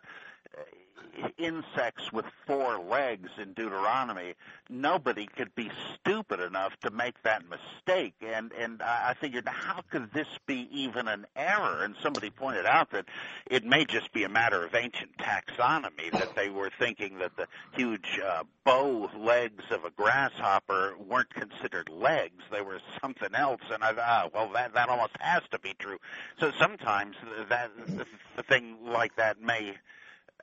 insects with four legs in Deuteronomy, nobody could be stupid enough to make that mistake. And and I figured, how could this be even an error? And somebody pointed out that it may just be a matter of ancient taxonomy that they were thinking that the huge uh, bow legs of a grasshopper weren't considered legs; they were something else. And I thought, ah, well, that that almost has to be true. So sometimes that the thing like that may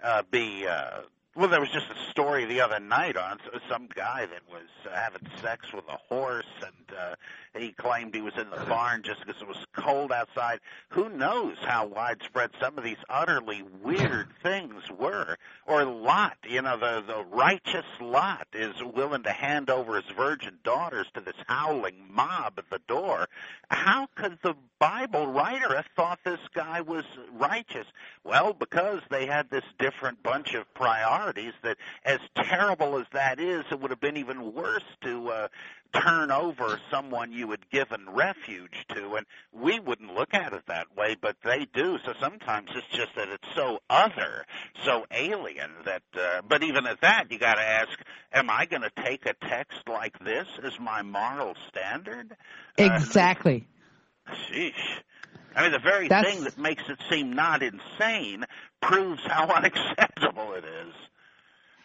uh, be uh, Well, there was just a story the other night on some guy that was uh, having sex with a horse, and uh, he claimed he was in the barn just because it was cold outside. Who knows how widespread some of these utterly weird things were? Or Lot, you know, the the righteous Lot is willing to hand over his virgin daughters to this howling mob at the door. How could the Bible writer thought this guy was righteous? Well, because they had this different bunch of priorities that as terrible as that is, it would have been even worse to uh, turn over someone you had given refuge to. And we wouldn't look at it that way but they do. So sometimes it's just that it's so other so alien that uh, but even at that you got to ask am i going to take a text like this as my moral standard? Exactly. uh, sheesh I mean, the very That's... thing that makes it seem not insane proves how unacceptable it is.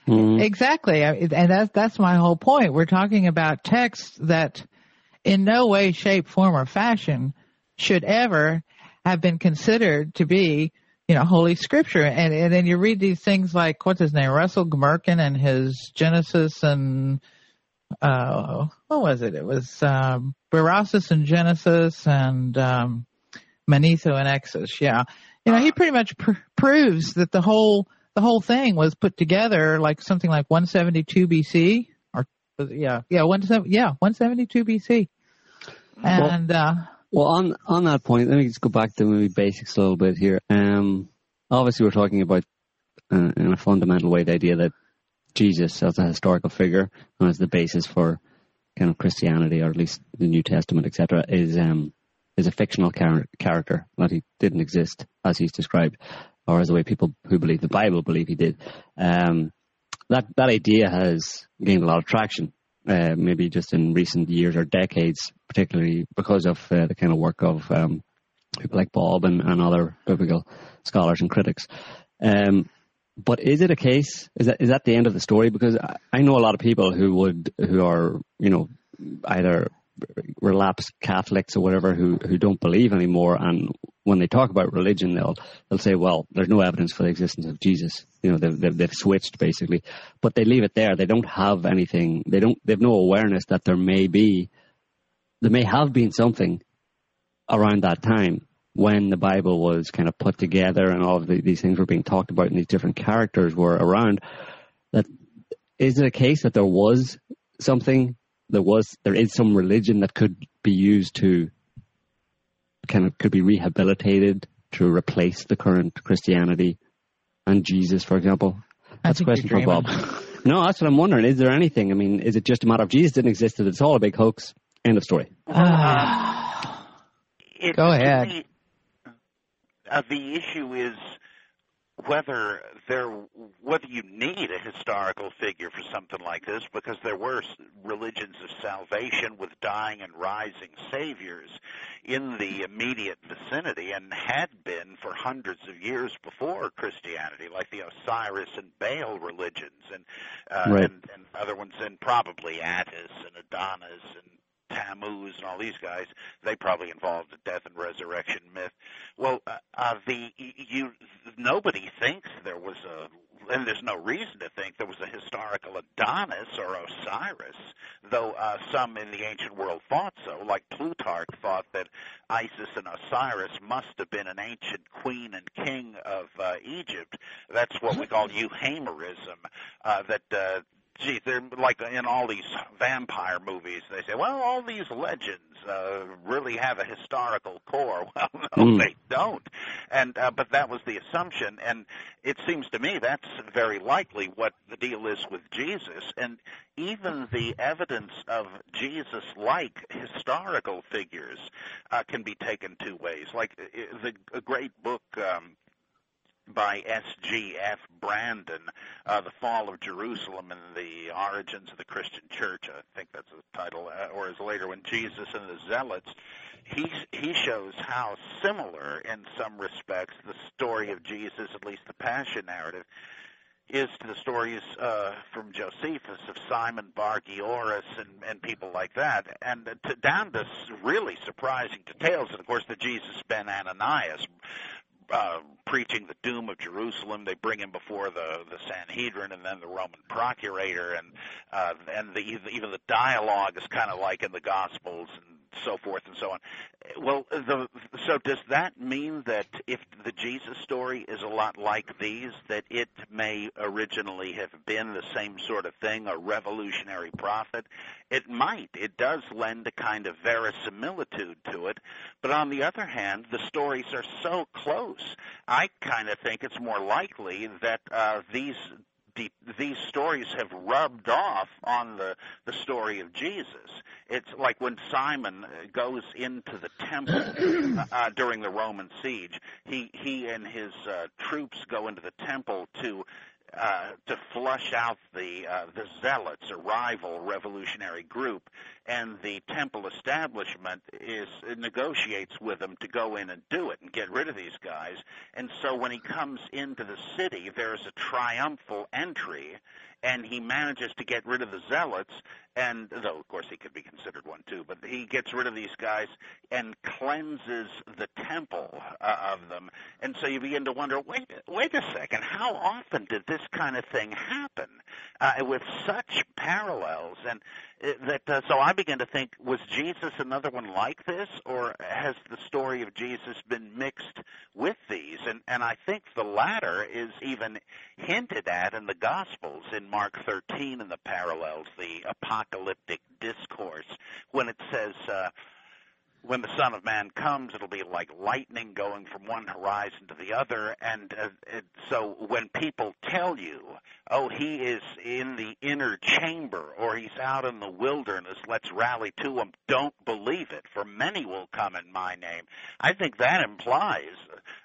Mm-hmm. Exactly. And that's, that's my whole point. We're talking about texts that in no way, shape, form, or fashion should ever have been considered to be, you know, holy scripture. And, and then you read these things like, what's his name? Russell Gmirkin and his Genesis and, uh, what was it? It was, um, Berossus and Genesis and, um, Manetho and Exodus. Yeah. You know, he pretty much pr- proves that the whole, the whole thing was put together like something like 172 BC or yeah, yeah, one yeah, 172 BC. And well, uh well on on that point, let me just go back to maybe basics a little bit here. Um obviously we're talking about uh, in a fundamental way the idea that Jesus as a historical figure and as the basis for kind of Christianity or at least the New Testament, etc., is um is a fictional char- character that he didn't exist as he's described or as the way people who believe the Bible believe he did. Um, that that idea has gained a lot of traction, uh, maybe just in recent years or decades, particularly because of uh, the kind of work of um, people like Bob and, and, other biblical scholars and critics. Um, but is it a case? Is that is that the end of the story? Because I, I know a lot of people who would who are you know either relapsed Catholics or whatever who who don't believe anymore, and when they talk about religion, they'll they'll say, "Well, there's no evidence for the existence of Jesus." You know, they've they've, they've switched basically, but they leave it there. They don't have anything. They don't. They've no awareness that there may be, there may have been something around that time when the Bible was kind of put together and all of the, these things were being talked about and these different characters were around. That is it a case that there was something there was there is some religion that could be used to kind of could be rehabilitated to replace the current Christianity and Jesus, for example? That's a question for Bob. no, that's what I'm wondering. Is there anything? I mean, is it just a matter of Jesus didn't exist and it's all a big hoax? End of story. Uh, Go ahead. Uh, the issue is whether there whether you need a historical figure for something like this because there were religions of salvation with dying and rising saviors in the immediate vicinity and had been for hundreds of years before Christianity like the Osiris and Baal religions and uh, right. and, and other ones and probably Attis and Adonis and Tammuz and all these guys, they probably involved a death and resurrection myth. Well, uh, uh, the you nobody thinks there was a and there's no reason to think there was a historical Adonis or Osiris, though uh, some in the ancient world thought so. Like Plutarch thought that Isis and Osiris must have been an ancient queen and king of uh, Egypt. That's what we call Euhemerism. Uh, that uh, gee, they're like in all these vampire movies. They say, well, all these legends uh, really have a historical core. Well, no, mm. they don't. And uh, but that was the assumption, and it seems to me that's very likely what the deal is with Jesus. And even the evidence of Jesus-like historical figures uh, can be taken two ways. Like the a great book. Um, by S.G.F. Brandon, uh, The Fall of Jerusalem and the Origins of the Christian Church. I think that's the title, uh, or is later when Jesus and the Zealots. He he shows how similar, in some respects, the story of Jesus, at least the Passion narrative, is to the stories uh, from Josephus of Simon Bar Gioris and, and people like that, and to, down to really surprising details. And of course, the Jesus Ben Ananias uh, preaching the doom of Jerusalem. They bring him before the the Sanhedrin and then the Roman procurator, and uh, and the even the dialogue is kind of like in the Gospels and so forth and so on. Well, the, so does that mean that if the Jesus story is a lot like these, that it may originally have been the same sort of thing, a revolutionary prophet? It might. It does lend a kind of verisimilitude to it. But on the other hand, the stories are so close. I kind of think it's more likely that uh, these these stories have rubbed off on the the story of Jesus. It's like when Simon goes into the temple uh, during the Roman siege. He he and his uh, troops go into the temple to uh, to flush out the uh, the zealots, a rival revolutionary group, and the temple establishment is negotiates with them to go in and do it and get rid of these guys. And so when he comes into the city, there's a triumphal entry, and he manages to get rid of the zealots and though of course he could be considered one too. But he gets rid of these guys and cleanses the temple uh, of them. And so you begin to wonder wait wait a second. How often did this kind of thing happen uh, with such parallels? And that uh, so I begin to think was Jesus another one like this? Or has the story of Jesus been mixed with these? And and I think the latter is even hinted at in the gospels in Mark 13 and the parallels the apocalyptic discourse when it says uh when the Son of Man comes, it'll be like lightning going from one horizon to the other. And uh, it, so when people tell you, oh, he is in the inner chamber or he's out in the wilderness, let's rally to him, don't believe it, for many will come in my name. I think that implies,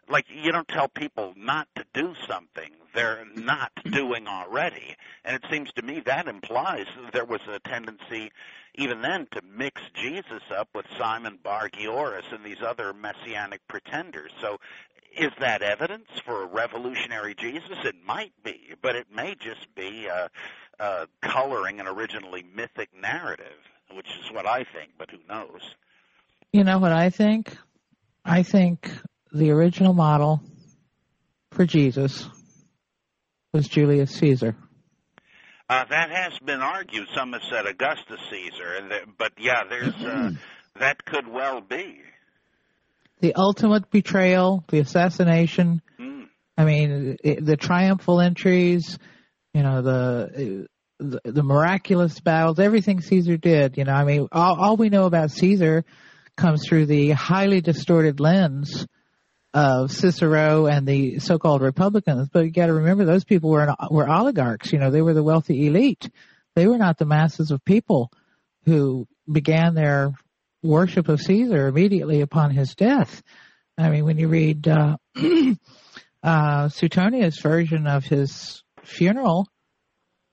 like, you don't tell people not to do something they're not doing already. And it seems to me that implies there was a tendency even then to mix Jesus up with Simon Bar Gioris and these other messianic pretenders. So is that evidence for a revolutionary Jesus? It might be, but it may just be uh, uh, coloring an originally mythic narrative, which is what I think, but who knows? You know what I think? I think the original model for Jesus was Julius Caesar. Uh, that has been argued. Some have said Augustus Caesar, but yeah, there's uh, that could well be the ultimate betrayal, the assassination. Mm. I mean, the triumphal entries, you know, the, the, the miraculous battles, everything Caesar did. You know, I mean, all, all we know about Caesar comes through the highly distorted lens of Cicero and the so-called Republicans. But you got to remember those people were were oligarchs. You know, they were the wealthy elite. They were not the masses of people who began their worship of Caesar immediately upon his death. I mean, when you read uh, uh, Suetonius' version of his funeral,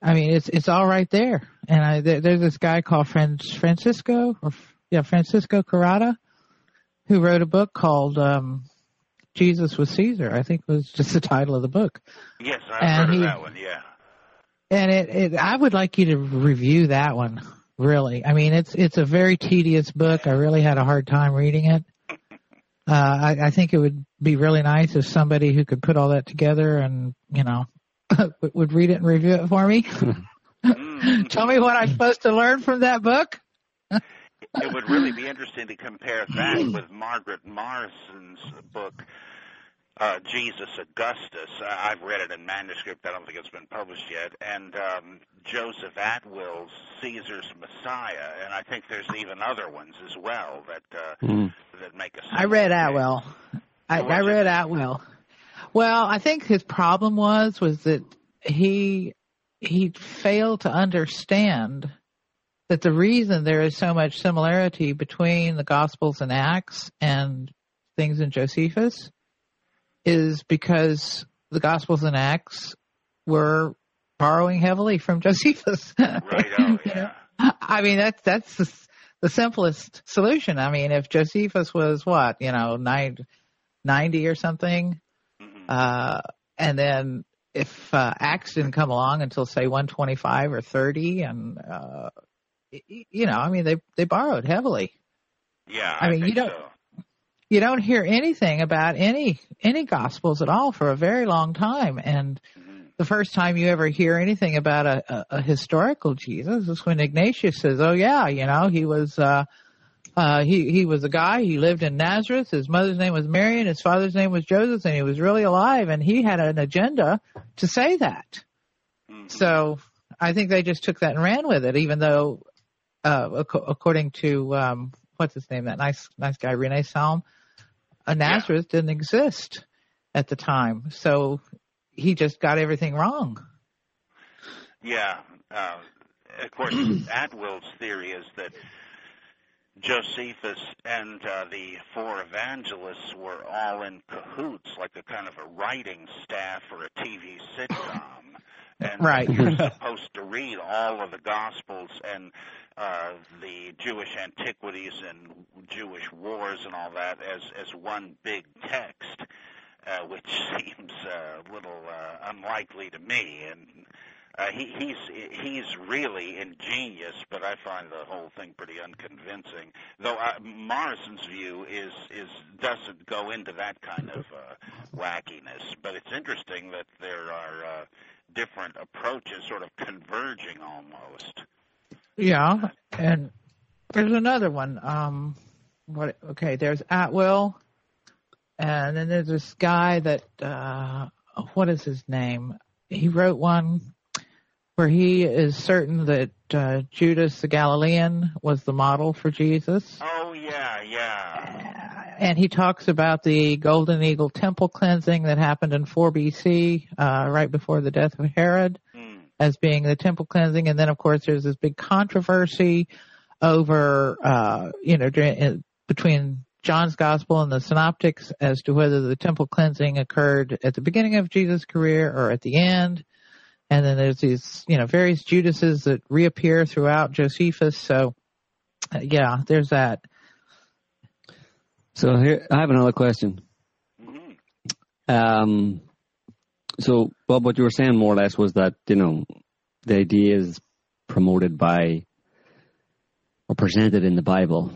I mean, it's it's all right there. And I, there, there's this guy called Francisco, or yeah, Francisco Carotta, who wrote a book called um, Jesus was Caesar. I think was just the title of the book. Yes, I've and heard he, of that one. Yeah. And it, it, I would like you to review that one. Really, I mean, it's it's a very tedious book. I really had a hard time reading it. Uh, I, I think it would be really nice if somebody who could put all that together and you know would read it and review it for me. Tell me what I'm supposed to learn from that book. It would really be interesting to compare that with Margaret Morrison's book, uh, Jesus Augustus. I've read it in manuscript. I don't think it's been published yet. And um, Joseph Atwill's Caesar's Messiah. And I think there's even other ones as well that uh, mm. that make a. I read Atwill. I, I read Atwill. Well, I think his problem was was that he he failed to understand that the reason there is so much similarity between the Gospels and Acts and things in Josephus is because the Gospels and Acts were borrowing heavily from Josephus. right. Oh, yeah. I mean, that's that's the, the, simplest solution. I mean, if Josephus was what you know, nine, 90 or something, mm-hmm. uh, and then if uh, Acts didn't come along until say 125 or 30, and uh, you know, I mean, they they borrowed heavily. Yeah, I, I mean, you don't. So. you don't hear anything about any any gospels at all for a very long time and the first time you ever hear anything about a, a, a historical Jesus is when Ignatius says, "Oh yeah, you know, he was uh uh he he was a guy, he lived in Nazareth, his mother's name was Mary and his father's name was Joseph and he was really alive and he had an agenda to say that." So, I think they just took that and ran with it even though uh according to um what's his name that nice nice guy Rene Salm a Nazareth didn't exist at the time. So he just got everything wrong. Yeah. Uh, of course, Atwill's theory is that Josephus and uh, the four evangelists were all in cahoots, like a kind of a writing staff for a TV sitcom. And Right. you're supposed to read all of the Gospels and uh, the Jewish antiquities and Jewish wars and all that as as one big text, uh, which seems uh, a little uh, unlikely to me. And uh, he, he's he's really ingenious, but I find the whole thing pretty unconvincing. Though uh, Morrison's view is is doesn't go into that kind of uh, wackiness, but it's interesting that there are uh, different approaches, sort of converging almost. Yeah, and there's another one. Um, what? Okay, there's Atwill, and then there's this guy that uh, what is his name? He wrote one where he is certain that uh, Judas the Galilean was the model for Jesus, Oh yeah, yeah. And he talks about the Golden Eagle temple cleansing that happened in 4 BC, uh, right before the death of Herod. Hmm. as being the temple cleansing, and then of course there's this big controversy over, uh, you know, during, between John's gospel and the synoptics as to whether the temple cleansing occurred at the beginning of Jesus' career or at the end. And then there's these, you know, various Judases that reappear throughout Josephus. So, uh, yeah, there's that. So here, I have another question. Mhm. Um, so, Bob, what you were saying more or less was that you know the ideas promoted by or presented in the Bible,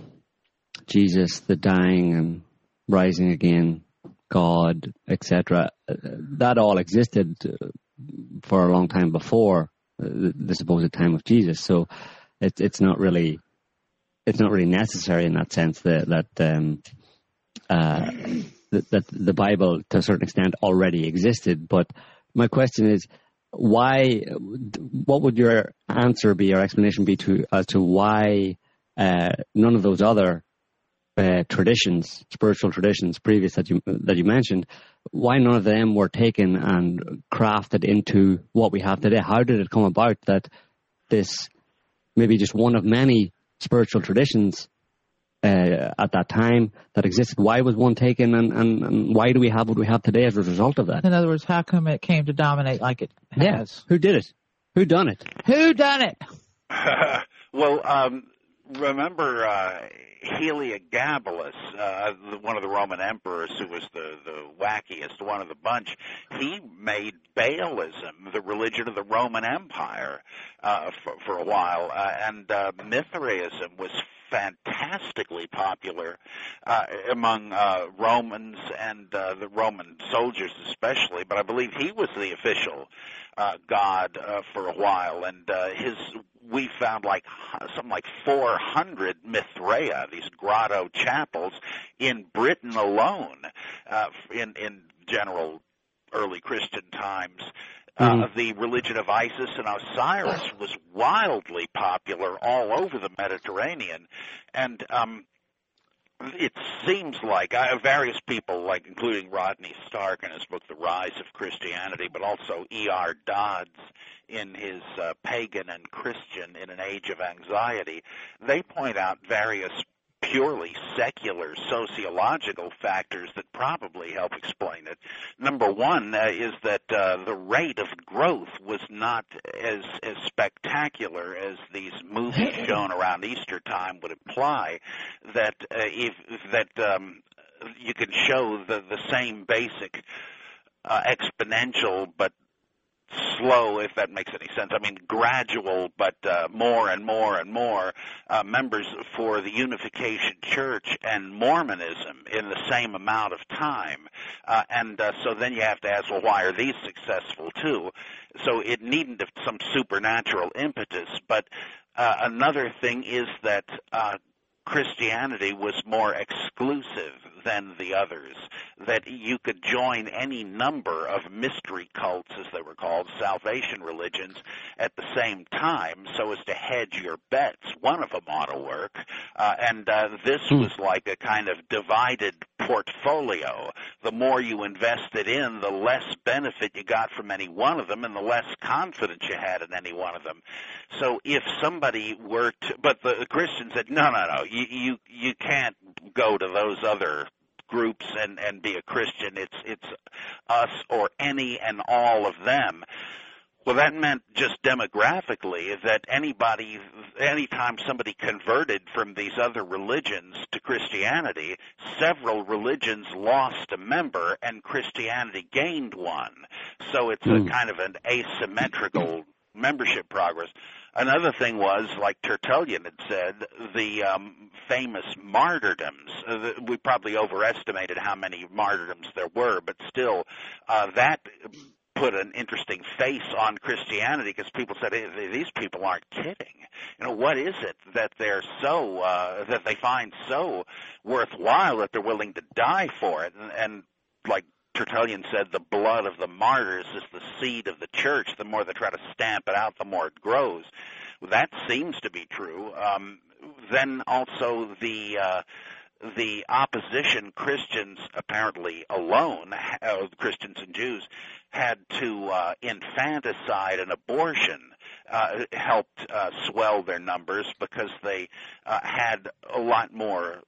Jesus, the dying and rising again, God, etc. That all existed uh, for a long time before uh, the, the supposed time of Jesus. So, it's it's not really it's not really necessary in that sense that that um, uh, that, that the Bible, to a certain extent, already existed. But my question is, why? What would your answer be, or explanation be to as to why uh, none of those other uh, traditions, spiritual traditions, previous that you that you mentioned, why none of them were taken and crafted into what we have today? How did it come about that this maybe just one of many spiritual traditions uh, at that time that existed. Why was one taken, and, and, and why do we have what we have today as a result of that? In other words, how come it came to dominate like it has? Who did it? Who done it? Who done it? well, um, remember uh, Heliogabalus, uh, the, one of the Roman emperors who was the, the wackiest one of the bunch. He made Baalism the religion of the Roman Empire uh, for, for a while, uh, and uh, Mithraism was fantastically popular uh, among uh, Romans and uh, the Roman soldiers especially, but I believe he was the official uh, god uh, for a while, and uh, his we found like something like 400 Mithraea, these grotto chapels in Britain alone, uh, in in general early Christian times. Uh, the religion of Isis and Osiris was wildly popular all over the Mediterranean, and um, it seems like uh, various people, like including Rodney Stark in his book *The Rise of Christianity*, but also E.R. Dodds in his uh, *Pagan and Christian in an Age of Anxiety*, they point out various purely secular sociological factors that probably help explain it. Number one uh, is that uh, the rate of growth was not as as spectacular as these movies shown around Easter time would imply. That uh, if that um, you can show the the same basic uh, exponential but slow, if that makes any sense. I mean, gradual, but uh, more and more and more uh, members for the Unification Church and Mormonism in the same amount of time. Uh, and uh, so then you have to ask, well, why are these successful too? So it needn't have some supernatural impetus. But uh, another thing is that uh, Christianity was more exclusive than the others, that you could join any number of mystery cults, as they were called, salvation religions, at the same time so as to hedge your bets. One of them ought to work. Uh, and uh, this hmm. was like a kind of divided portfolio. The more you invested in, the less benefit you got from any one of them and the less confidence you had in any one of them. So if somebody were to, but the Christians said, no, no, no, you, you, you can't go to those other groups and and be a Christian. It's it's us or any and all of them. Well, that meant just demographically that anybody, anytime somebody converted from these other religions to Christianity, several religions lost a member and Christianity gained one. So it's mm. a hmm. kind of an asymmetrical membership progress. Another thing was, like Tertullian had said, the um, famous martyrdoms. Uh, we probably overestimated how many martyrdoms there were, but still, uh, that put an interesting face on Christianity because people said hey, these people aren't kidding. You know, what is it that they're so uh, that they find so worthwhile that they're willing to die for it? And, and like Tertullian said, the blood of the martyrs is the seed of the church. The more they try to stamp it out, the more it grows. That seems to be true. Um, then also the uh, the opposition Christians apparently alone, uh, Christians and Jews, had to uh, infanticide and abortion uh, helped uh, swell their numbers because they uh, had a lot more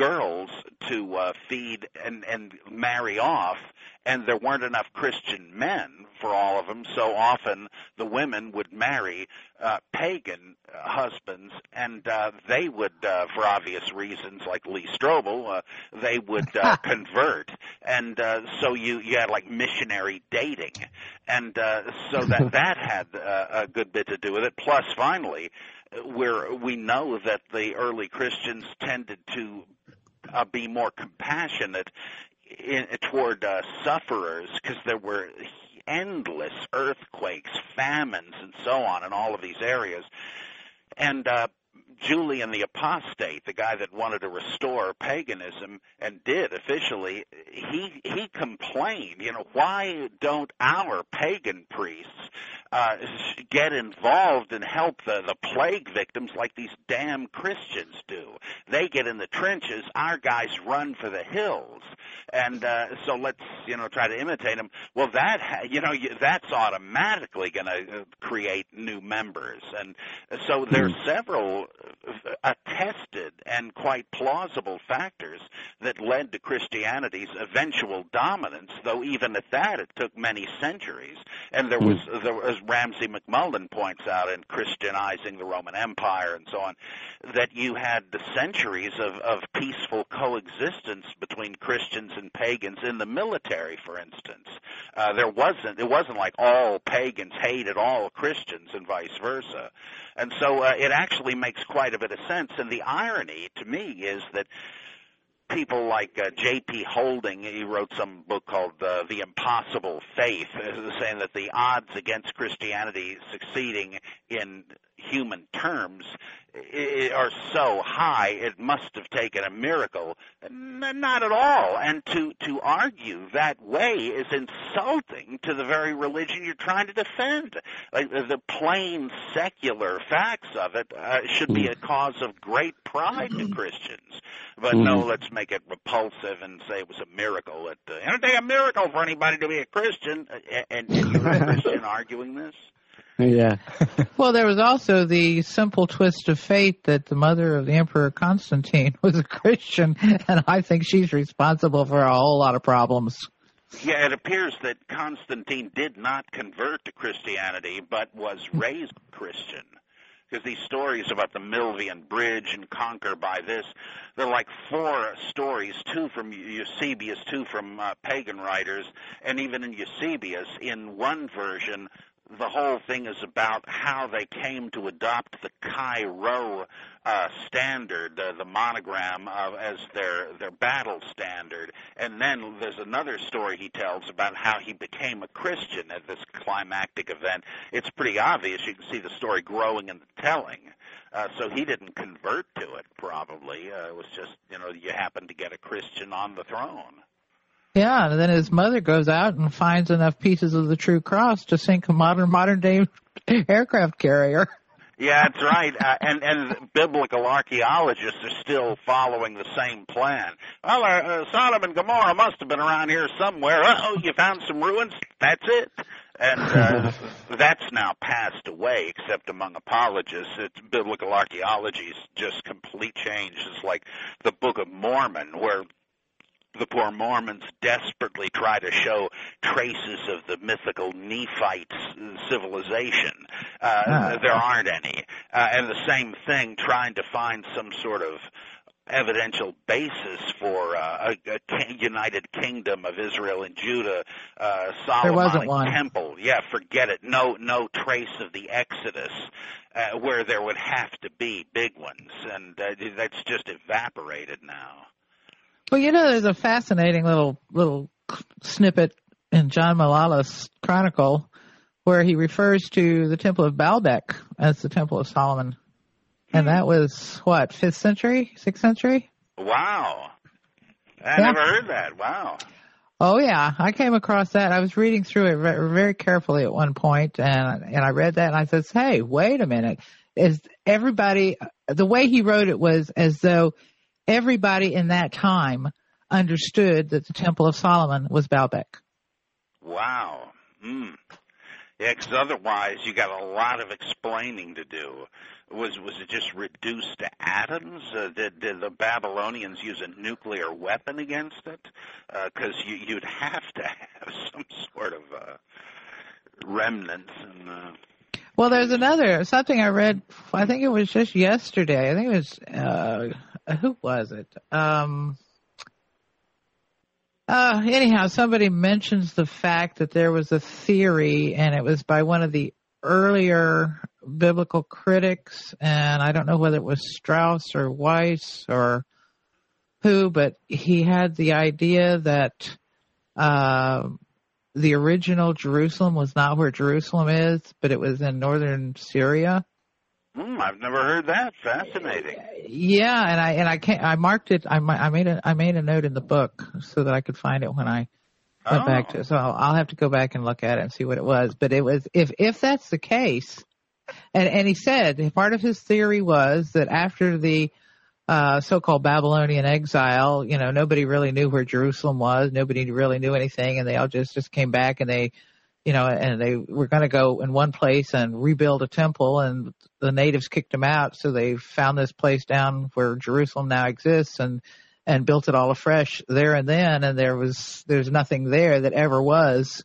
girls to uh, feed and and marry off and there weren't enough Christian men for all of them so often the women would marry uh, pagan uh, husbands and uh, they would uh, for obvious reasons like Lee Strobel uh, they would uh, convert. And uh, so you you had like missionary dating. And uh, so that that had uh, a good bit to do with it. Plus finally where we know that the early Christians tended to uh, be more compassionate in, toward uh, sufferers because there were endless earthquakes, famines, and so on in all of these areas. And uh, Julian the Apostate, the guy that wanted to restore paganism and did officially, he he complained, you know, why don't our pagan priests uh, get involved and help the the plague victims like these damn Christians do? They get in the trenches, our guys run for the hills, and uh, so let's you know try to imitate them. Well, that you know that's automatically going to uh, create new members, and so there's hmm. several attested and quite plausible factors that led to Christianity's eventual dominance, though even at that it took many centuries. And there was, hmm. there, as Ramsay MacMullen points out in Christianizing the Roman Empire and so on, that you had the centuries of, of peaceful coexistence between Christians and pagans in the military, for instance. Uh, there wasn't, it wasn't like all pagans hated all Christians and vice versa. And so uh, it actually makes quite a bit of sense. And the irony to me is that people like uh, J.P. Holding, he wrote some book called uh, The Impossible Faith, saying that the odds against Christianity succeeding in human terms are so high it must have taken a miracle. Not at all. And to to argue that way is insulting to the very religion you're trying to defend. Like the plain secular facts of it uh, should be a cause of great pride to Christians. But no mm-hmm. let's make it repulsive and say it was a miracle it uh, take a miracle for anybody to be a Christian. And, and you're a Christian arguing this yeah. well, there was also the simple twist of fate that the mother of the Emperor Constantine was a Christian, and I think she's responsible for a whole lot of problems. Yeah, it appears that Constantine did not convert to Christianity, but was raised Christian. because these stories about the Milvian Bridge and conquer by this, they're like four stories, two from Eusebius, two from uh, pagan writers, and even in Eusebius, in one version, the whole thing is about how they came to adopt the Chi-Rho uh, standard, uh, the monogram of, as their their battle standard. And then there's another story he tells about how he became a Christian at this climactic event. It's pretty obvious. You can see the story growing in the telling. Uh, so he didn't convert to it. Probably uh, it was just you know you happened to get a Christian on the throne. Yeah, and then his mother goes out and finds enough pieces of the true cross to sink a modern modern day aircraft carrier. Yeah, that's right. Uh, and and biblical archaeologists are still following the same plan. Well, uh, uh, Sodom and Gomorrah must have been around here somewhere. Oh, you found some ruins. That's it. And uh, that's now passed away, except among apologists. It's biblical archaeology's just complete change. It's like the Book of Mormon, where the poor Mormons desperately try to show traces of the mythical Nephite civilization. Uh, ah. There aren't any. Uh, and the same thing, trying to find some sort of evidential basis for uh, a, a United Kingdom of Israel and Judah, uh, Solomonic temple. Yeah, forget it. No, no trace of the Exodus, uh, where there would have to be big ones, and uh, that's just evaporated now. Well, you know, there's a fascinating little little snippet in John Malalas' Chronicle where he refers to the Temple of Baalbek as the Temple of Solomon, and that was what fifth century, sixth century. Wow, I yeah. never heard that. Wow. Oh yeah, I came across that. I was reading through it very carefully at one point, and and I read that, and I said, "Hey, wait a minute! Is everybody the way he wrote it was as though everybody in that time understood that the Temple of Solomon was Baalbek. Wow. Mm. Yeah, because otherwise you got a lot of explaining to do. Was was it just reduced to atoms? Uh, did, did the Babylonians use a nuclear weapon against it? Because uh, you, you'd have to have some sort of uh, remnants. And, uh... Well, there's another something I read. I think it was just yesterday. I think it was uh, who was it? Um, uh, anyhow, somebody mentions the fact that there was a theory, and it was by one of the earlier biblical critics, and I don't know whether it was Strauss or Weiss or who, but he had the idea that uh, the original Jerusalem was not where Jerusalem is, but it was in northern Syria. Hmm, I've never heard that. Fascinating. Yeah, and I and I can't. I marked it. I I made a I made a note in the book so that I could find it when I went oh. back to. It. So I'll, I'll have to go back and look at it and see what it was. But it was if if that's the case, and and he said part of his theory was that after the uh, so-called Babylonian exile, you know, nobody really knew where Jerusalem was. Nobody really knew anything, and they all just just came back and they you know, and they were going to go in one place and rebuild a temple, and the natives kicked them out. So they found this place down where Jerusalem now exists, and and built it all afresh there and then. And there was there's nothing there that ever was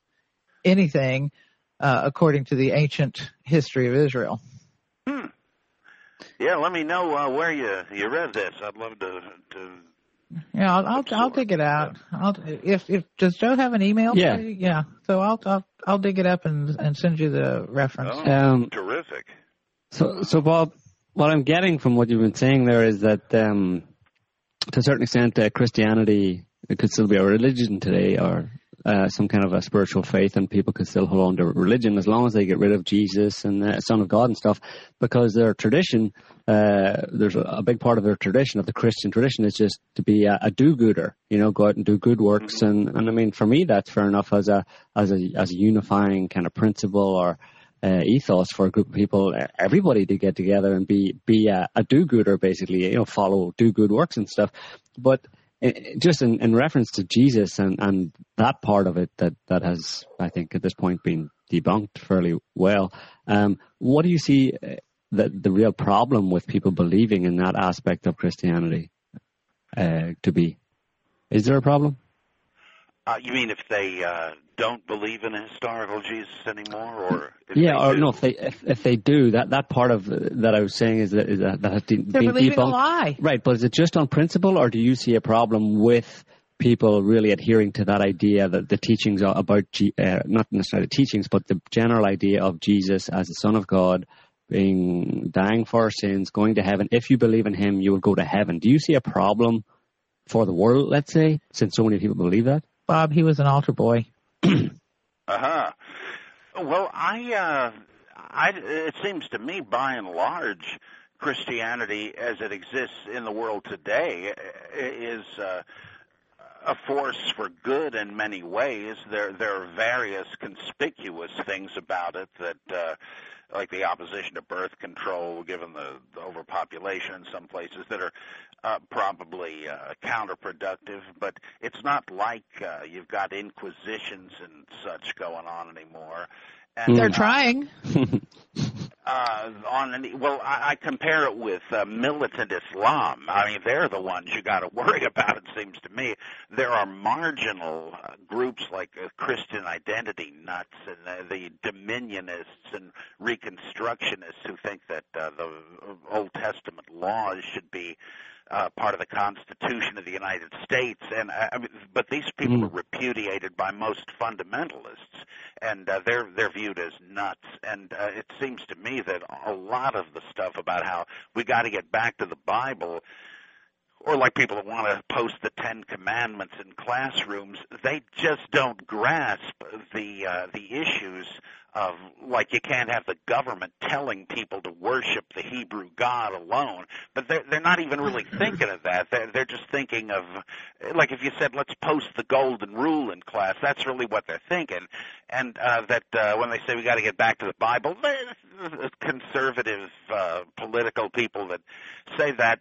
anything uh, according to the ancient history of Israel. Hmm. Yeah, let me know uh, where you you read this. I'd love to to yeah, I'll I'll, I'll dig it out. I'll if if does Joe have an email? Yeah, yeah. So I'll I'll I'll dig it up and and send you the reference. Oh, um, terrific. So so Bob, what I'm getting from what you've been saying there is that um, to a certain extent, uh, Christianity it could still be a religion today, or uh, some kind of a spiritual faith, and people can still hold on to religion as long as they get rid of Jesus and the Son of God and stuff, because their tradition, uh, there's a, a, big part of their tradition, of the Christian tradition, is just to be a, a do-gooder, you know, go out and do good works, and, and I mean, for me, that's fair enough as a as a as a unifying kind of principle or uh, ethos for a group of people, everybody to get together and be be a, a do-gooder, basically, you know, follow do good works and stuff, but just in, in reference to Jesus and, and that part of it that, that has, I think, at this point been debunked fairly well. Um, what do you see uh, the, the real problem with people believing in that aspect of Christianity uh, to be? Is there a problem? Uh, you mean if they uh, don't believe in a historical Jesus anymore, or if yeah, they or do? no, if they if, if they do that that part of uh, that I was saying is that is that, that has been They're been believing a debunked. lie. Right, but is it just on principle, or do you see a problem with people really adhering to that idea that the teachings are about G, uh, not necessarily teachings, but the general idea of Jesus as the Son of God, being dying for our sins, going to heaven. If you believe in Him, you will go to heaven. Do you see a problem for the world? Let's say, since so many people believe that. Bob, he was an altar boy. Uh-huh. Well, I, uh, I, it seems to me, by and large, Christianity as it exists in the world today is uh, a force for good in many ways. There, there are various conspicuous things about it that, uh, like the opposition to birth control, given the, the overpopulation in some places, that are uh, probably uh, counterproductive. But it's not like uh, you've got inquisitions and such going on anymore. And, They're uh, trying. uh, on any, well, I, I compare it with uh, militant Islam. I mean, they're the ones you got to worry about. It seems to me there are marginal uh, groups like uh, Christian identity nuts and uh, the Dominionists and Reconstructionists who think that uh, the Old Testament laws should be uh, part of the Constitution of the United States, and uh, I mean, but these people Mm. are repudiated by most fundamentalists, and uh, they're they're viewed as nuts. And uh, it seems to me that a lot of the stuff about how we got to get back to the Bible, or like people that want to post the Ten Commandments in classrooms, they just don't grasp the uh, the issues of like you can't have the government telling people to worship the Hebrew God alone, but they're they're not even really thinking of that. They're they're just thinking of like if you said let's post the golden rule in class, that's really what they're thinking. And uh, that uh, when they say we got to get back to the Bible, conservative uh, political people that say that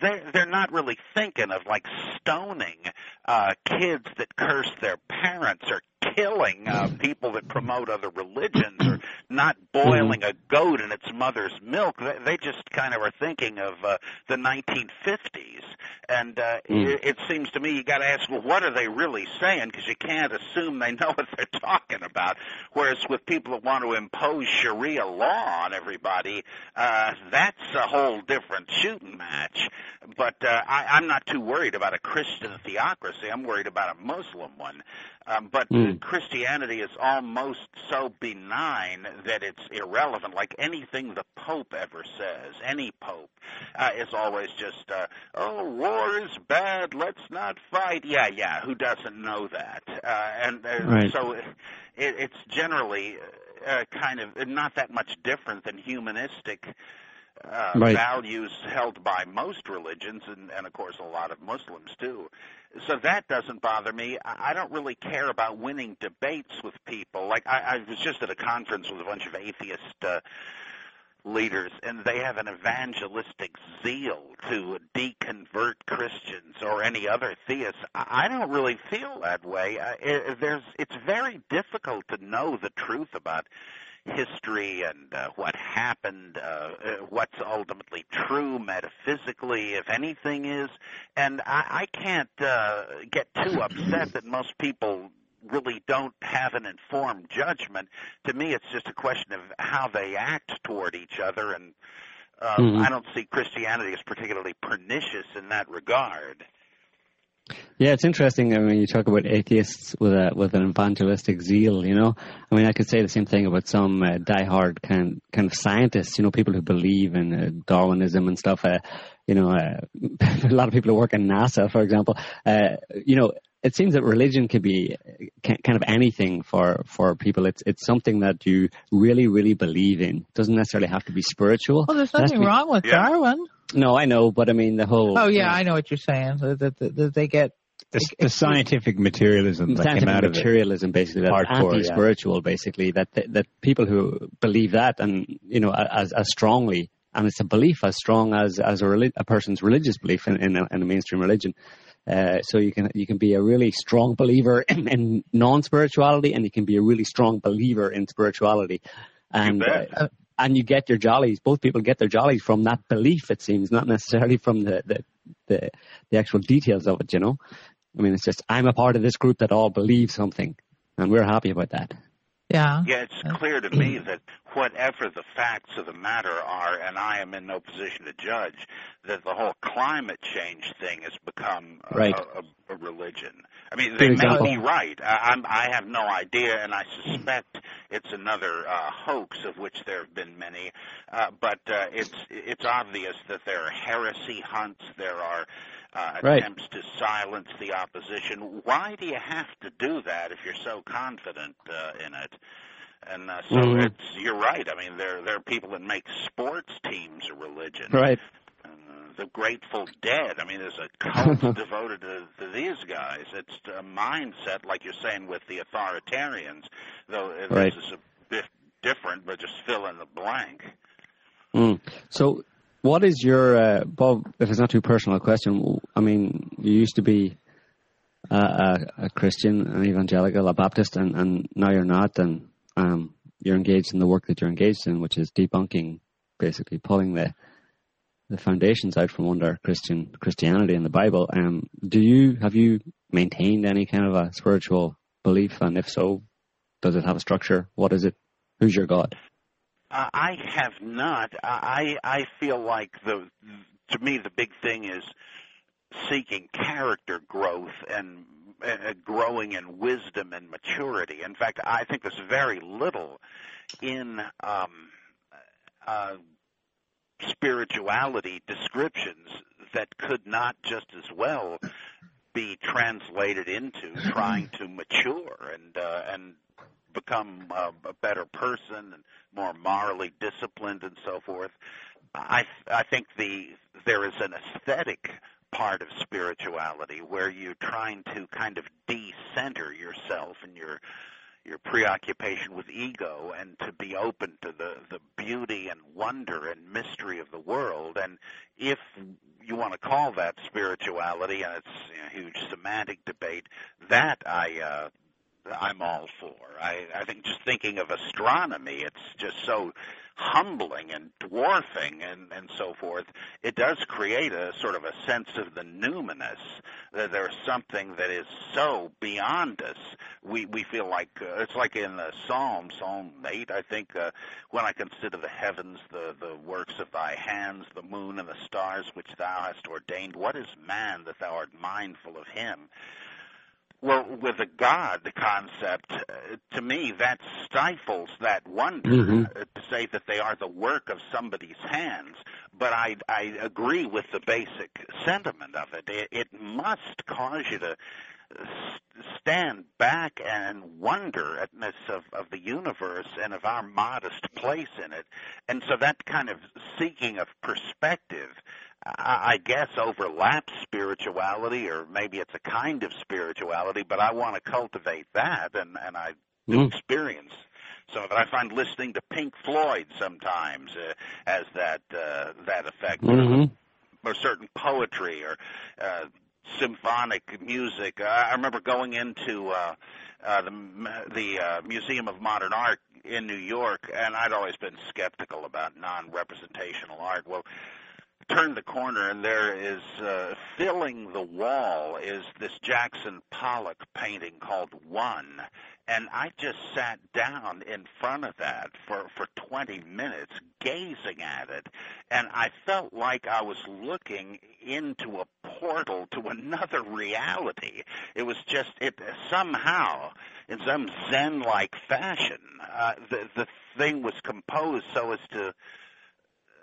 they're they're not really thinking of like stoning uh, kids that curse their parents or killing uh, people that promote other religions or not boiling a goat in its mother's milk. They, they just kind of are thinking of uh, the 1950s, and uh, Mm. it, it seems to me you got to ask, well, what are they really saying? Because you can't assume they know what they're talking about. Whereas with people that want to impose Sharia law on everybody, uh, that's a whole different shooting match. But uh, I, I'm not too worried about a Christian theocracy. I'm worried about a Muslim one. Um, but Mm. Christianity is almost so benign that it's irrelevant. Like anything the Pope ever says, any Pope uh, is always just, uh, "Oh, war is bad. Let's not fight." Yeah, yeah. Who doesn't know that? Uh, and uh, Right. so it, it's generally uh, kind of not that much different than humanistic uh, Right. values held by most religions, and, and of course a lot of Muslims too. So that doesn't bother me. I don't really care about winning debates with people. Like I, I was just at a conference with a bunch of atheist uh, leaders, and they have an evangelistic zeal to deconvert Christians or any other theists. I I don't really feel that way. I, I, there's, it's very difficult to know the truth about history and uh, what happened, uh, uh, what's ultimately true metaphysically, if anything is. And I, I can't uh, get too upset that most people really don't have an informed judgment. To me, it's just a question of how they act toward each other, and um, Mhm. I don't see Christianity as particularly pernicious in that regard. Yeah, it's interesting. I mean, you talk about atheists with a with an evangelistic zeal. You know, I mean, I could say the same thing about some uh, diehard kind kind of scientists. You know, people who believe in uh, Darwinism and stuff. Uh, you know, uh, a lot of people who work in NASA, for example. Uh, you know, it seems that religion could be kind of anything for for people. It's it's something that you really really believe in. It doesn't necessarily have to be spiritual. Well, there's It has to nothing be- wrong with Yeah. Darwin. No, I know, but I mean the whole. Oh yeah, uh, I know what you're saying. That, that, that, that they get The, the scientific materialism that came scientific out of it. materialism, basically, that's Hardcore, yeah. anti-spiritual, basically. That that people who believe that, and you know, as as strongly, and it's a belief as strong as as a, reli- a person's religious belief in in a, in a mainstream religion. Uh, so you can you can be a really strong believer in, in non-spirituality, and you can be a really strong believer in spirituality. And uh, and you get your jollies. Both people get their jollies from that belief. It seems not necessarily from the the the, the actual details of it. You know. I mean, it's just I'm a part of this group that all believe something, and we're happy about that. Yeah. Yeah, it's clear to me that whatever the facts of the matter are, and I am in no position to judge, that the whole climate change thing has become a, Right. a, a religion. I mean, they may be right. I, I'm, I have no idea, and I suspect it's another uh, hoax of which there have been many. Uh, but uh, it's it's obvious that there are heresy hunts. There are uh, Right. attempts to silence the opposition. Why do you have to do that if you're so confident uh, in it? And uh, so Mhm. it's you're right. I mean, there there are people that make sports teams a religion. Right. Uh, the Grateful Dead. I mean, there's a cult devoted to, to these guys. It's a mindset, like you're saying with the authoritarians. Though uh, Right. this is a bit different, but just fill in the blank. Mm. So, what is your uh, Bob? If it's not too personal a question, I mean, you used to be a, a, a Christian, an evangelical, a Baptist, and, and now you're not, and um, you're engaged in the work that you're engaged in, which is debunking, basically pulling the the foundations out from under Christian Christianity and the Bible. Um, do you have you maintained any kind of a spiritual belief, and if so, does it have a structure? What is it? Who's your God? I have not. I I feel like the to me the big thing is seeking character growth and uh, growing in wisdom and maturity. In fact, I think there's very little in um, uh, spirituality descriptions that could not just as well be translated into trying to mature and uh, and become uh, a better person and more morally disciplined and so forth. I I think the there is an aesthetic part of spirituality where you're trying to kind of de-center yourself and your your preoccupation with ego and to be open to the the beauty and wonder and mystery of the world and if you want to call that spirituality and it's a huge semantic debate that I uh I'm all for. I, I think just thinking of astronomy, it's just so humbling and dwarfing and, and so forth. It does create a sort of a sense of the numinous, that there's something that is so beyond us. We, we feel like, uh, it's like in the Psalm, Psalm 8, I think, uh, when I consider the heavens, the, the works of thy hands, the moon and the stars which thou hast ordained, what is man that thou art mindful of him? Well, with a God concept, uh, to me, that stifles that wonder Mhm. uh, to say that they are the work of somebody's hands. But I, I agree with the basic sentiment of it. It, it must cause you to s- stand back and wonder at this of, of the universe and of our modest place in it. And so that kind of seeking of perspective I I guess overlaps spirituality, or maybe it's a kind of spirituality, but I want to cultivate that, and and I do Mm. experience some of it. I find listening to Pink Floyd sometimes uh, has that uh, that effect, Mhm. or certain poetry, or uh, symphonic music. I I remember going into uh, uh, the m- the uh, Museum of Modern Art in New York, and I'd always been skeptical about non-representational art. Well turn the corner and there is uh, filling the wall is this Jackson Pollock painting called One. And I just sat down in front of that for for 20 minutes gazing at it. And I felt like I was looking into a portal to another reality. It was just it somehow in some zen like fashion uh, the the thing was composed so as to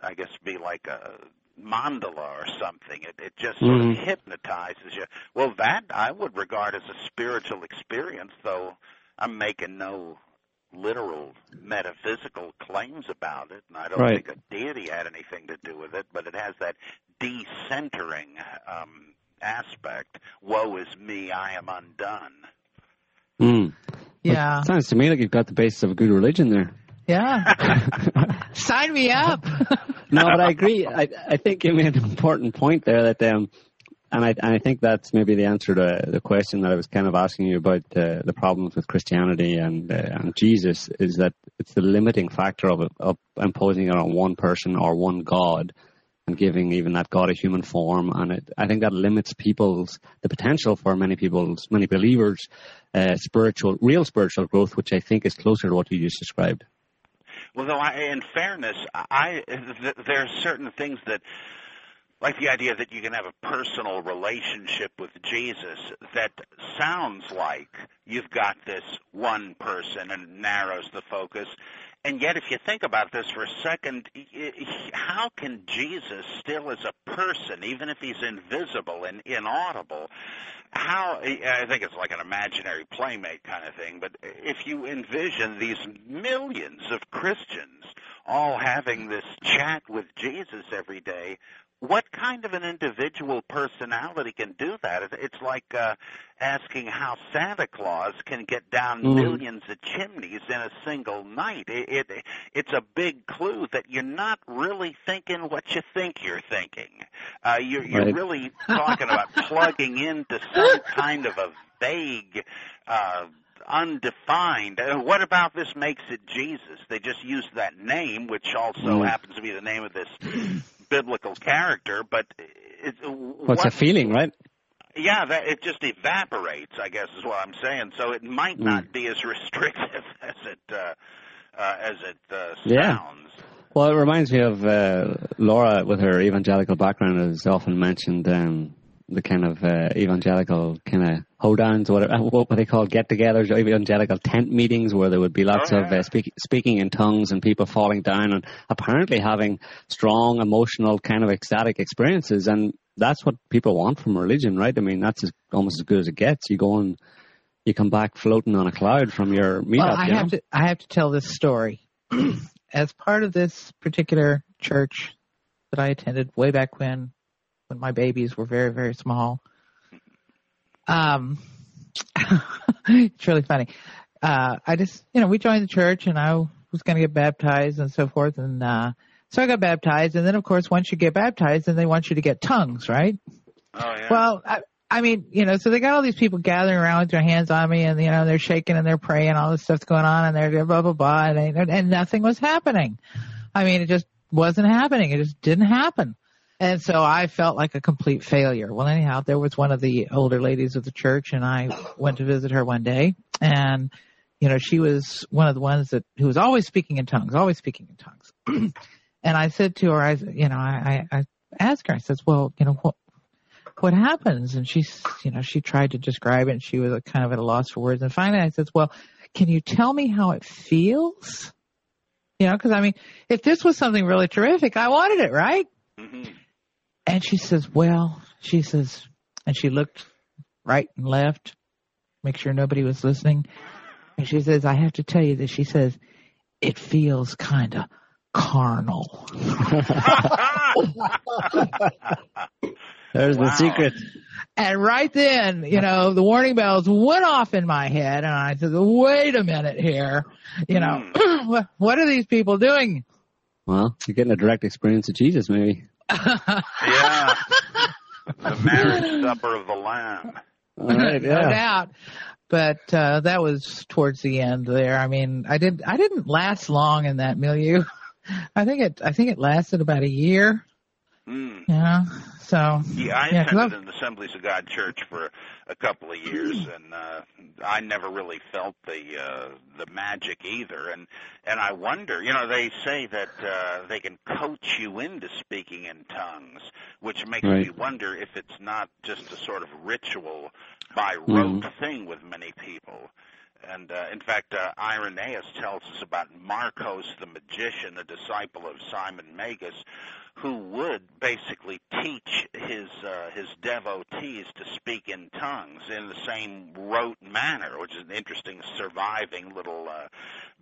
I guess be like a mandala or something. It, it just sort of hypnotizes you. Well, that I would regard as a spiritual experience, though I'm making no literal metaphysical claims about it, and I don't Right. think a deity had anything to do with it, but it has that decentering um, aspect. Woe is me, I am undone. Mm. Yeah. Sounds to me like you've got the basis of a good religion there. Yeah. Sign me up. no, but I agree. I, I think you made an important point there that, um, and I, and I think that's maybe the answer to the question that I was kind of asking you about uh, the problems with Christianity and uh, and Jesus is that it's the limiting factor of of imposing it on one person or one God and giving even that God a human form. And it, I think that limits people's, the potential for many people's, many believers, uh, spiritual, real spiritual growth, which I think is closer to what you just described. Well, though, I, in fairness, I th- there are certain things that like the idea that you can have a personal relationship with Jesus that sounds like you've got this one person and narrows the focus. And yet, if you think about this for a second, how can Jesus still as a person, even if he's invisible and inaudible, how, I think it's like an imaginary playmate kind of thing, but if you envision these millions of Christians all having this chat with Jesus every day, what kind of an individual personality can do that? It's like uh, asking how Santa Claus can get down mm. millions of chimneys in a single night. It, it it's a big clue that you're not really thinking what you think you're thinking. Uh, you're, you're right. really talking about plugging into some kind of a vague. Uh, undefined. Uh, what about this makes it Jesus? They just use that name, which also mm. happens to be the name of this biblical character, but it, what's a feeling, right? Yeah, that it just evaporates. I guess is what I'm saying. So it might mm. not be as restrictive as it uh, uh, as it uh, sounds. Yeah. Well, it reminds me of uh, Laura with her evangelical background, is often mentioned. Um, the kind of uh, evangelical kind of hoedowns, whatever, what they call get-togethers, evangelical tent meetings, where there would be lots oh, yeah. of uh, speak, speaking in tongues and people falling down and apparently having strong emotional kind of ecstatic experiences. And that's what people want from religion, right? I mean, that's as, almost as good as it gets. You go and you come back floating on a cloud from your meetup. Well, I have know? to, I have to tell this story. as part of this particular church that I attended way back when, when my babies were very, very small. Um, it's really funny. Uh, I just, you know, we joined the church and I was going to get baptized and so forth. And, uh, so I got baptized. And then of course, once you get baptized, then they want you to get tongues, right? Oh, yeah. Well, I, I mean, you know, so they got all these people gathering around with their hands on me and, you know, they're shaking and they're praying, all this stuff's going on and they're blah, blah, blah. And, they, and nothing was happening. I mean, it just wasn't happening. It just didn't happen. And so I felt like a complete failure. Well, anyhow, there was one of the older ladies of the church and I went to visit her one day and, you know, she was one of the ones that, who was always speaking in tongues, always speaking in tongues. and I said to her, I, you know, I, I asked her, I said, well, you know, what, what happens? And she's, you know, she tried to describe it and she was kind of at a loss for words. And finally I said, well, can you tell me how it feels? You know, cause I mean, if this was something really terrific, I wanted it, right? Mm-hmm. And she says, well, she says, and she looked right and left, make sure nobody was listening. And she says, I have to tell you this. She says, it feels kind of carnal. There's wow. the secret. And right then, you know, the warning bells went off in my head and I said, wait a minute here. You know, mm. what are these people doing? Well, you're getting a direct experience of Jesus, maybe yeah. The marriage supper of the Lamb. Right, yeah. no doubt. But uh, that was towards the end there. I mean, I did I didn't last long in that milieu. I think it I think it lasted about a year. Mm. Yeah. So yeah, I yeah, attended an Assemblies of God church for a couple of years, and uh, I never really felt the uh, the magic either. And and I wonder, you know, they say that uh, they can coach you into speaking in tongues, which makes right. me wonder if it's not just a sort of ritual by rote mm-hmm. thing with many people. And uh, in fact, uh, Irenaeus tells us about Marcos the magician, a disciple of Simon Magus, who would basically teach his uh, his devotees to speak in tongues in the same rote manner, which is an interesting surviving little uh,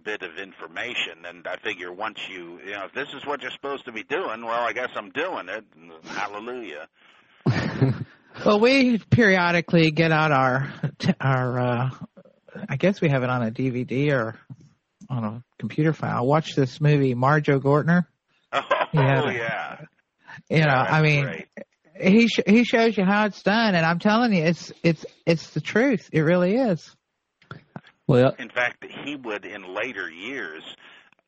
bit of information. And I figure once you you know if this is what you're supposed to be doing, well, I guess I'm doing it. Hallelujah. well, we periodically get out our our. Uh, I guess we have it on a DVD or on a computer file. Watch this movie, Marjoe Gortner. Oh yeah. yeah. You know, yeah, I mean, great. he sh- he shows you how it's done, and I'm telling you, it's it's it's the truth. It really is. Well, in fact, he would in later years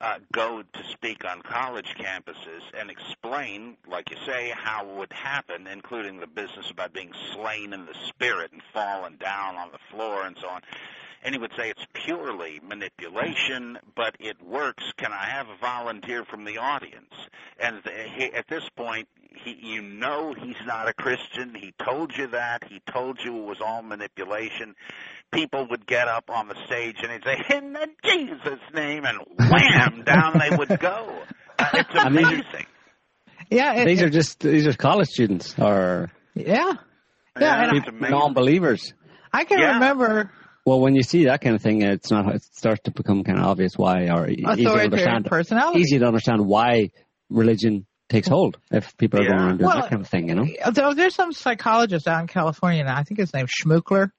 uh, go to speak on college campuses and explain, like you say, how it would happen, including the business about being slain in the spirit and falling down on the floor and so on. And he would say it's purely manipulation, but it works. Can I have a volunteer from the audience? And he, at this point, he, you know he's not a Christian. He told you that. He told you it was all manipulation. People would get up on the stage and he'd say, "In the Jesus name," and wham, down they would go. Uh, it's amazing. Yeah, it, these it, are just these are college students or yeah, yeah, Yeah, and I, non-believers. I can Yeah. remember Well, when you see that kind of thing, it's not. It starts to become kind of obvious why, or easy to understand. personality. Easy to understand why religion takes hold if people are going Yeah. around doing Well, that kind of thing. You know. Uh, Though there's some psychologist out in California now, I think his name's Schmookler,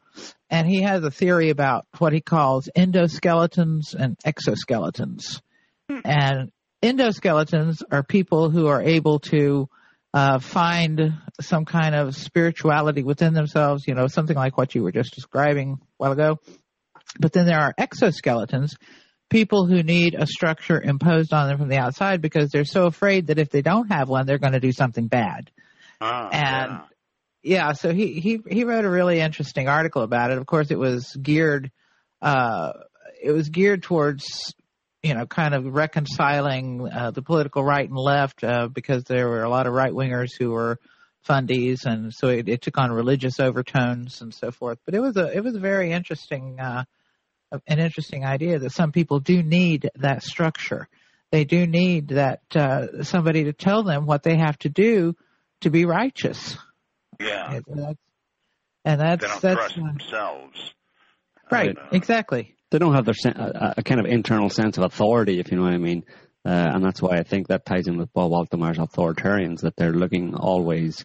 and he has a theory about what he calls endoskeletons and exoskeletons. Hmm. And endoskeletons are people who are able to uh, find some kind of spirituality within themselves, you know, something like what you were just describing a while ago. But then there are exoskeletons, people who need a structure imposed on them from the outside because they're so afraid that if they don't have one, they're going to do something bad. Oh, And yeah. yeah, so he he he wrote a really interesting article about it. Of course, it was geared uh it was geared towards you know kind of reconciling uh, the political right and left uh, because there were a lot of right wingers who were fundies and so it, it took on religious overtones and so forth. But it was a it was a very interesting uh an interesting idea that some people do need that structure. They do need that uh, somebody to tell them what they have to do to be righteous. yeah. And that's, and that's, They don't that's trust uh, themselves. right, Uh, exactly. They don't have their sen- a, a kind of internal sense of authority, if you know what I mean. Uh, and that's why I think that ties in with Bob Altemeyer's authoritarians, that they're looking always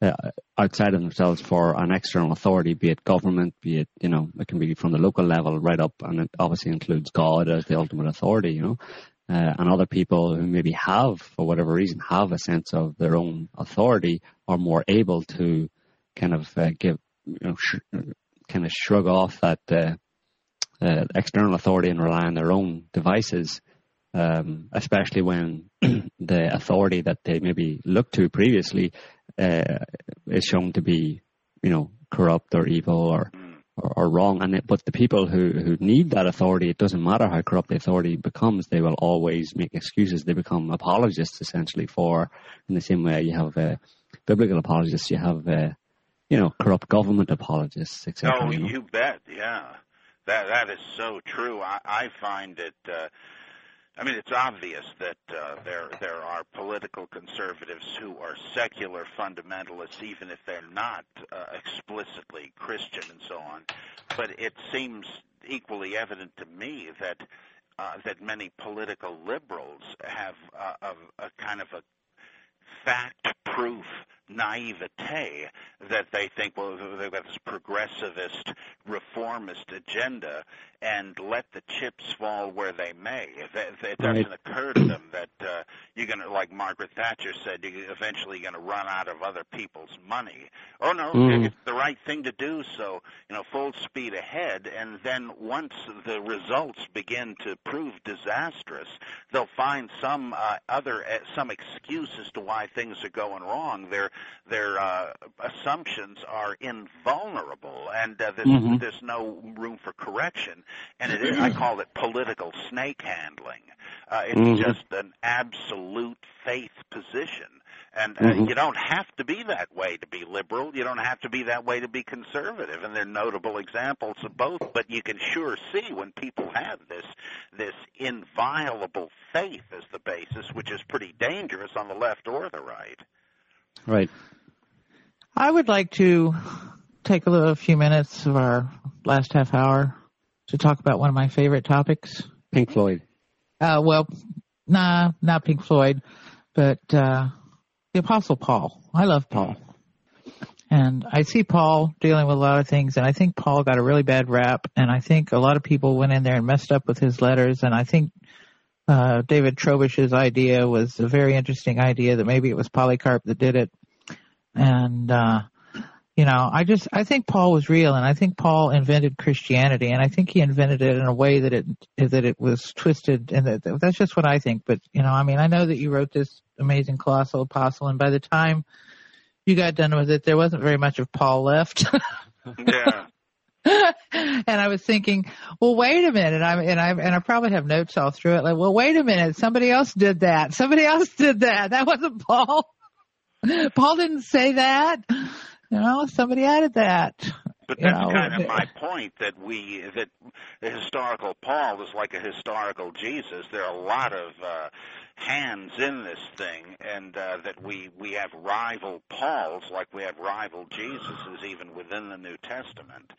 uh, outside of themselves for an external authority, be it government, be it, you know, it can be from the local level right up, and it obviously includes God as the ultimate authority, you know, uh, and other people who maybe have, for whatever reason, have a sense of their own authority are more able to kind of uh, give, you know, sh- kind of shrug off that uh, uh, external authority and rely on their own devices, um, especially when the authority that they maybe looked to previously uh, is shown to be, you know, corrupt or evil or or, or wrong. And it, but the people who who need that authority, it doesn't matter how corrupt the authority becomes, they will always make excuses. They become apologists essentially for, in the same way you have uh, biblical apologists, you have. Uh, you know, corrupt government apologists, etc. Oh, you know? you bet. Yeah, that that is so true. I, I find it. Uh, I mean, it's obvious that uh, there there are political conservatives who are secular fundamentalists, even if they're not uh, explicitly Christian and so on. But it seems equally evident to me that uh, that many political liberals have uh, a, a kind of a fact-proof naivete that they think, well, they've got this progressivist, reformist agenda, and let the chips fall where they may. It, it doesn't Right. occur to them that uh, you're going to, like Margaret Thatcher said, you're eventually going to run out of other people's money. Oh no, Mhm. it's the right thing to do. So you know, full speed ahead, and then once the results begin to prove disastrous, they'll find some uh, other uh, some excuse as to why things are going wrong. Their their uh, assumptions are invulnerable, and uh, there's Mhm. there's no room for correction. And it is, I call it political snake handling. Uh, it's Mhm. just an absolute faith position. And uh, Mhm. you don't have to be that way to be liberal. You don't have to be that way to be conservative. And there are notable examples of both. But you can sure see when people have this this inviolable faith as the basis, which is pretty dangerous on the left or the right. Right. I would like to take a little, a few minutes of our last half hour to talk about one of my favorite topics. Pink Floyd. Uh, well, nah, not Pink Floyd, but uh, the Apostle Paul. I love Paul. And I see Paul dealing with a lot of things, and I think Paul got a really bad rap, and I think a lot of people went in there and messed up with his letters, and I think uh, David Trobisch's idea was a very interesting idea that maybe it was Polycarp that did it. And, uh, You know, I just I think Paul was real, and I think Paul invented Christianity, and I think he invented it in a way that it that it was twisted, and that, that's just what I think. But you know, I mean, I know that you wrote this amazing colossal apostle, and by the time you got done with it, there wasn't very much of Paul left. yeah. and I was thinking, well, wait a minute. I'm, and I and I probably have notes all through it. Like, well, wait a minute. Somebody else did that. Somebody else did that. That wasn't Paul. Paul didn't say that. You know, somebody added that. But you that's know, kind of my point that we that the historical Paul is like a historical Jesus. There are a lot of uh, hands in this thing, and uh, that we we have rival Pauls like we have rival Jesuses even within the New Testament.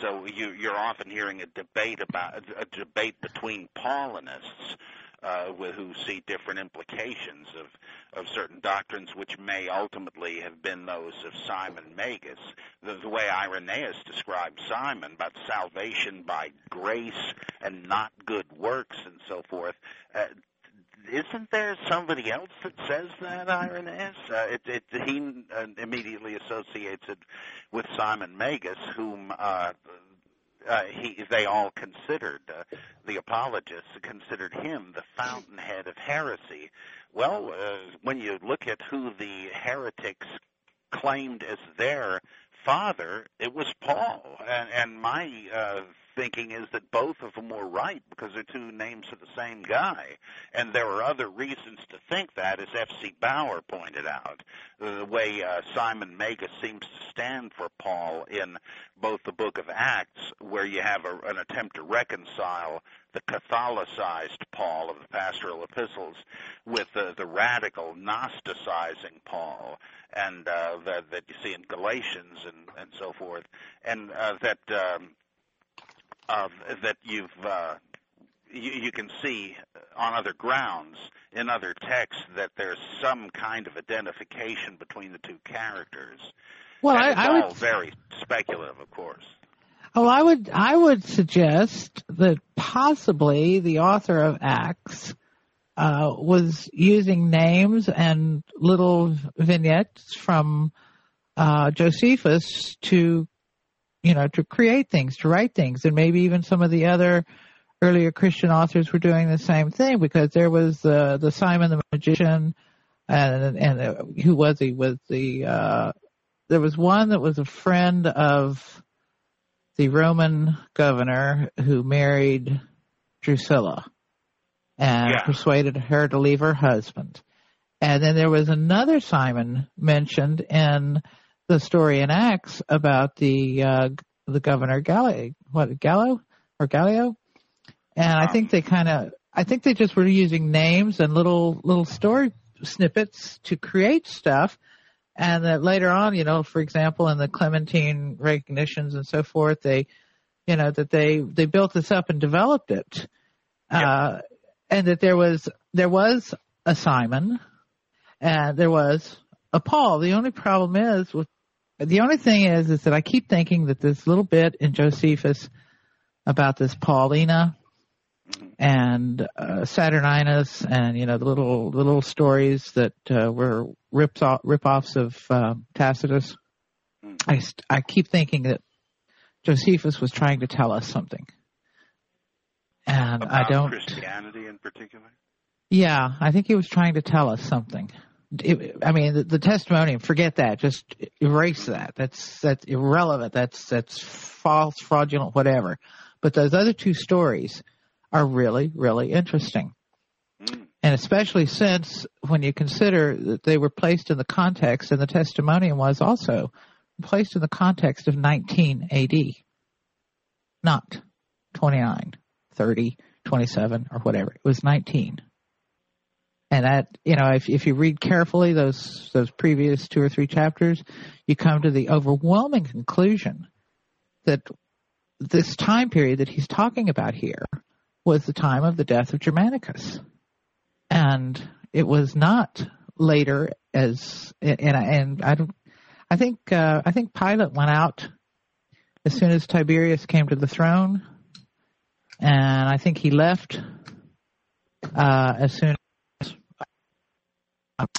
So you, you're often hearing a debate about a debate between Paulinists uh, who see different implications of, of certain doctrines which may ultimately have been those of Simon Magus. The, the way Irenaeus described Simon about salvation by grace and not good works and so forth, uh, isn't there somebody else that says that, Irenaeus? Uh, it, it, he uh, immediately associates it with Simon Magus, whom uh, uh, he, they all considered, uh, the apologists considered him the fountainhead of heresy. Well, uh, when you look at who the heretics claimed as their father, it was Paul. And, and my uh, thinking is that both of them were right because they're two names of the same guy. And there are other reasons to think that, as F.C. Baur pointed out. The way uh, Simon Magus seems to stand for Paul in both the book of Acts, where you have a, an attempt to reconcile the Catholicized Paul of the pastoral epistles with the, the radical Gnosticizing Paul and uh, that, that you see in Galatians and, and so forth, and uh, that um, uh, that you've uh, you, you can see on other grounds in other texts that there's some kind of identification between the two characters. Well, I, it's I all would. very speculative, of course. Oh, I would. I would suggest that possibly the author of Acts uh, was using names and little vignettes from uh, Josephus to, you know, to create things, to write things, and maybe even some of the other earlier Christian authors were doing the same thing because there was uh, the Simon the magician, and and uh, who was he? Was the uh, there was one that was a friend of the Roman governor who married Drusilla and Yeah. persuaded her to leave her husband. And then there was another Simon mentioned in the story in Acts about the uh, the governor Gallo, what Gallo or Gallio, and I think they kind of, I think they just were using names and little little story snippets to create stuff, and that later on, you know, for example, in the Clementine recognitions and so forth, they, you know, that they they built this up and developed it, uh, and that there was there was a Simon, and there was a Paul. The only problem is with the only thing is is that I keep thinking that this little bit in Josephus about this Paulina and uh, Saturninus and you know the little the little stories that uh, were rips off rip-offs of um, Tacitus. I st- I keep thinking that Josephus was trying to tell us something, and About I don't. Christianity in particular. Yeah, I think he was trying to tell us something. It, I mean, the, the testimony. Forget that. Just erase that. That's that's irrelevant. That's that's false, fraudulent, whatever. But those other two stories are really, really interesting, Mm. and especially since when you consider that they were placed in the context, and the testimony was also placed in the context of 19 A.D., not 29, 30, 27, or whatever. It was 19. And that, you know, if, if you read carefully those, those previous two or three chapters, you come to the overwhelming conclusion that this time period that he's talking about here was the time of the death of Germanicus. And it was not later as, and I, and I don't, I think, uh, I think Pilate went out as soon as Tiberius came to the throne. And I think he left, uh, as soon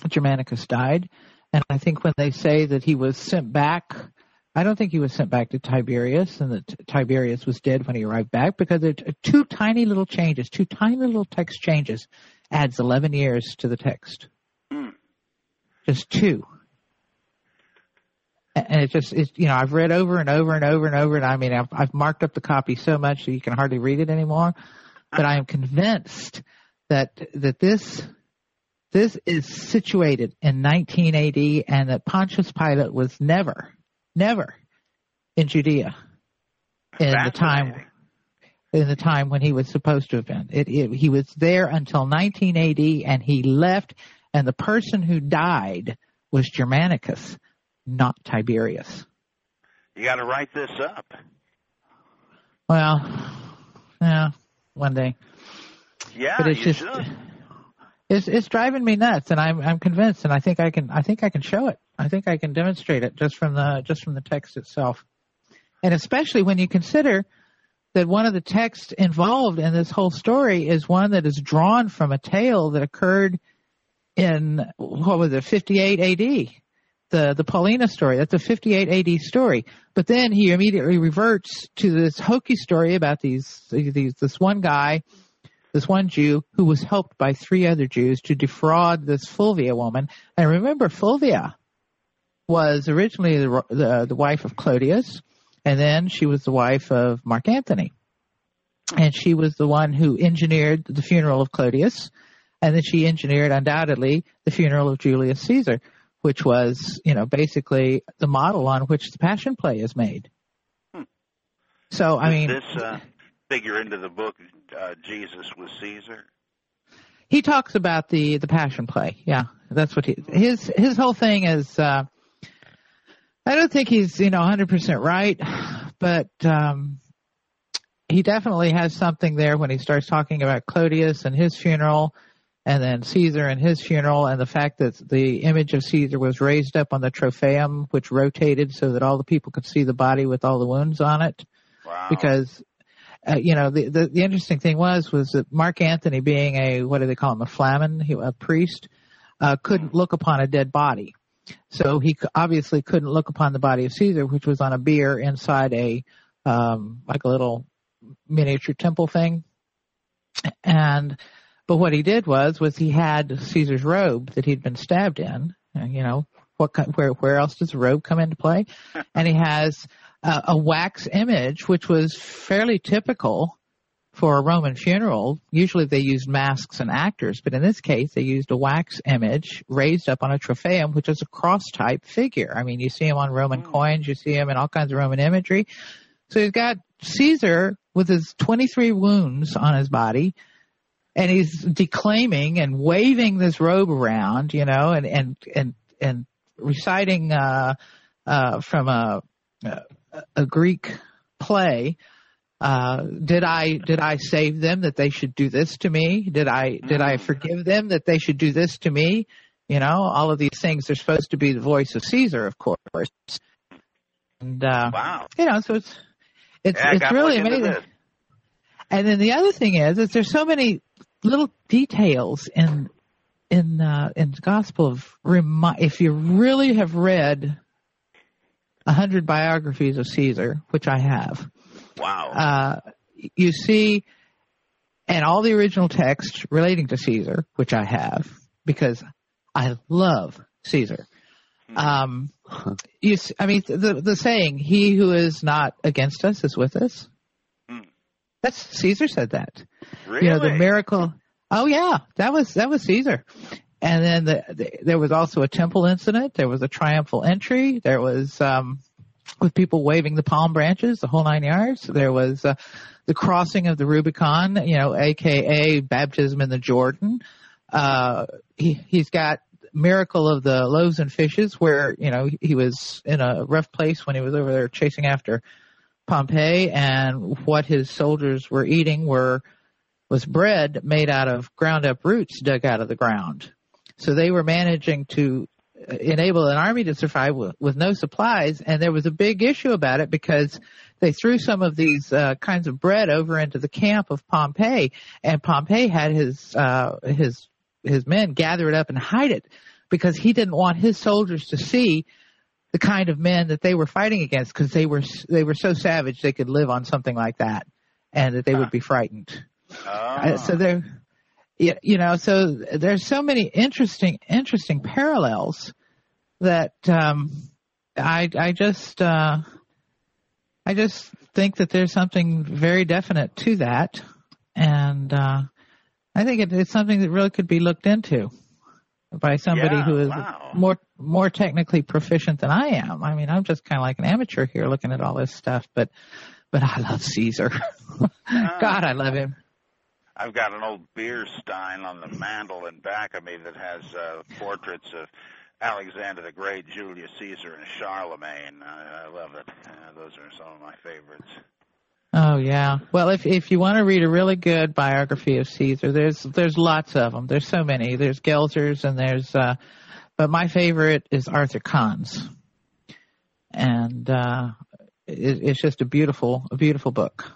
Germanicus died. And I think when they say that he was sent back I don't think he was sent back to Tiberius and that Tiberius was dead when he arrived back because there are two tiny little changes, two tiny little text changes adds 11 years to the text. Mm. Just two. And it just, it's, you know, I've read over and over and over and over, and I mean, I've, I've marked up the copy so much that you can hardly read it anymore. But I am convinced that that this this is situated in 19 AD, and that Pontius Pilate was never, never in Judea in the time in the time when he was supposed to have been. It, it, he was there until 19 AD, and he left. And the person who died was Germanicus, not Tiberius. You got to write this up. Well, yeah, one day. Yeah, but it's just should. It's it's driving me nuts, and I'm I'm convinced, and I think I can I think I can show it. I think I can demonstrate it just from the just from the text itself, and especially when you consider that one of the texts involved in this whole story is one that is drawn from a tale that occurred in what was it 58 AD the the Paulina story. That's a 58 AD story. But then he immediately reverts to this hokey story about these these this one guy, this one Jew who was helped by three other Jews to defraud this Fulvia woman. And remember, Fulvia was originally the the, the wife of Clodius, and then she was the wife of Mark Antony. And she was the one who engineered the funeral of Clodius, and then she engineered undoubtedly the funeral of Julius Caesar which was, you know, basically the model on which the Passion Play is made. Hmm. So, I Does mean, this uh, figure into the book uh, Jesus was Caesar. he talks about the the Passion Play. Yeah, that's what he his his whole thing is. uh I don't think he's you know 100% right, but um he definitely has something there when he starts talking about Clodius and his funeral and then Caesar and his funeral, and the fact that the image of Caesar was raised up on the Trophaeum, which rotated so that all the people could see the body with all the wounds on it. Wow. Because, uh, you know, the, the the interesting thing was was that Mark Antony, being a what do they call him, a flamen, he, a priest, uh, couldn't look upon a dead body, so he obviously couldn't look upon the body of Caesar, which was on a bier inside a um, like a little miniature temple thing, and but what he did was, was he had Caesar's robe that he'd been stabbed in. You know, what where where else does the robe come into play? and he has a, a wax image, which was fairly typical for a Roman funeral. Usually they used masks and actors, but in this case they used a wax image raised up on a trophaeum, which is a cross type figure. I mean, you see him on Roman Mm. coins, you see him in all kinds of Roman imagery. So he's got Caesar with his 23 wounds on his body, and he's declaiming and waving this robe around, you know, and and and and reciting uh, uh, from a a Greek play. Uh, did I did I save them that they should do this to me? Did I did I forgive them that they should do this to me? You know, all of these things are supposed to be the voice of Caesar, of course. And uh, Wow. you know, so it's it's Yeah, I really amazing. And then the other thing is, is there's so many little details in in uh, in the Gospel of remi- if you really have read a hundred biographies of Caesar, which I have, Wow. uh, you see, and all the original text relating to Caesar, which I have, because I love Caesar. Um, you, I mean, the the saying, "He who is not against us is with us." Hmm. That's Caesar said that. really? You know, the miracle. Oh yeah, that was that was Caesar. And then the, the, there was also a temple incident. There was a triumphal entry. There was um, with people waving the palm branches, the whole nine yards. There was uh, the crossing of the Rubicon, you know, aka baptism in the Jordan. Uh, he he's got miracle of the loaves and fishes, where you know he was in a rough place when he was over there chasing after Pompey, and what his soldiers were eating were was bread made out of ground up roots dug out of the ground. So they were managing to uh, enable an army to survive with, with no supplies, and there was a big issue about it because they threw some of these uh, kinds of bread over into the camp of Pompey, and Pompey had his uh, his his men gather it up and hide it because he didn't want his soldiers to see the kind of men that they were fighting against because they were they were so savage they could live on something like that and that they would be frightened. Oh. So there, you know, so there's so many interesting interesting parallels that um, I I just uh, I just think that there's something very definite to that, and uh, I think it, it's something that really could be looked into by somebody Yeah, who is wow. more more technically proficient than I am. I mean, I'm just kind of like an amateur here looking at all this stuff, but but I love Caesar. God, I love him. I've got an old beer stein on the mantle in back of me that has uh, portraits of Alexander the Great, Julius Caesar, and Charlemagne. I, I love it. Uh, those are some of my favorites. Oh yeah. Well, if if you want to read a really good biography of Caesar, there's there's lots of them. There's so many. There's Gelzer's and there's, uh, but my favorite is Arthur Kahn's, and uh, it, it's just a beautiful a beautiful book.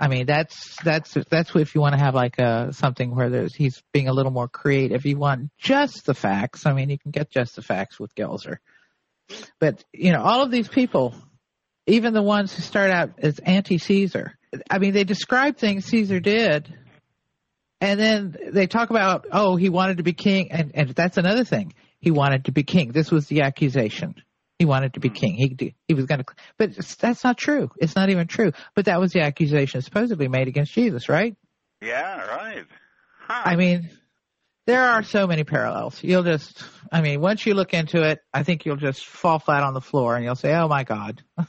I mean, that's that's that's if you want to have like a something where there's he's being a little more creative. You want just the facts. I mean, you can get just the facts with Gelzer, but you know, all of these people, even the ones who start out as anti-Caesar. I mean, they describe things Caesar did, and then they talk about, oh, he wanted to be king, and and that's another thing. He wanted to be king. This was the accusation. He wanted to be hmm. king. He he was going to, but that's not true. It's not even true. But that was the accusation supposedly made against Jesus, right? Yeah, right. Huh. I mean, there are so many parallels. You'll just, I mean, once you look into it, I think you'll just fall flat on the floor and you'll say, "Oh my God!"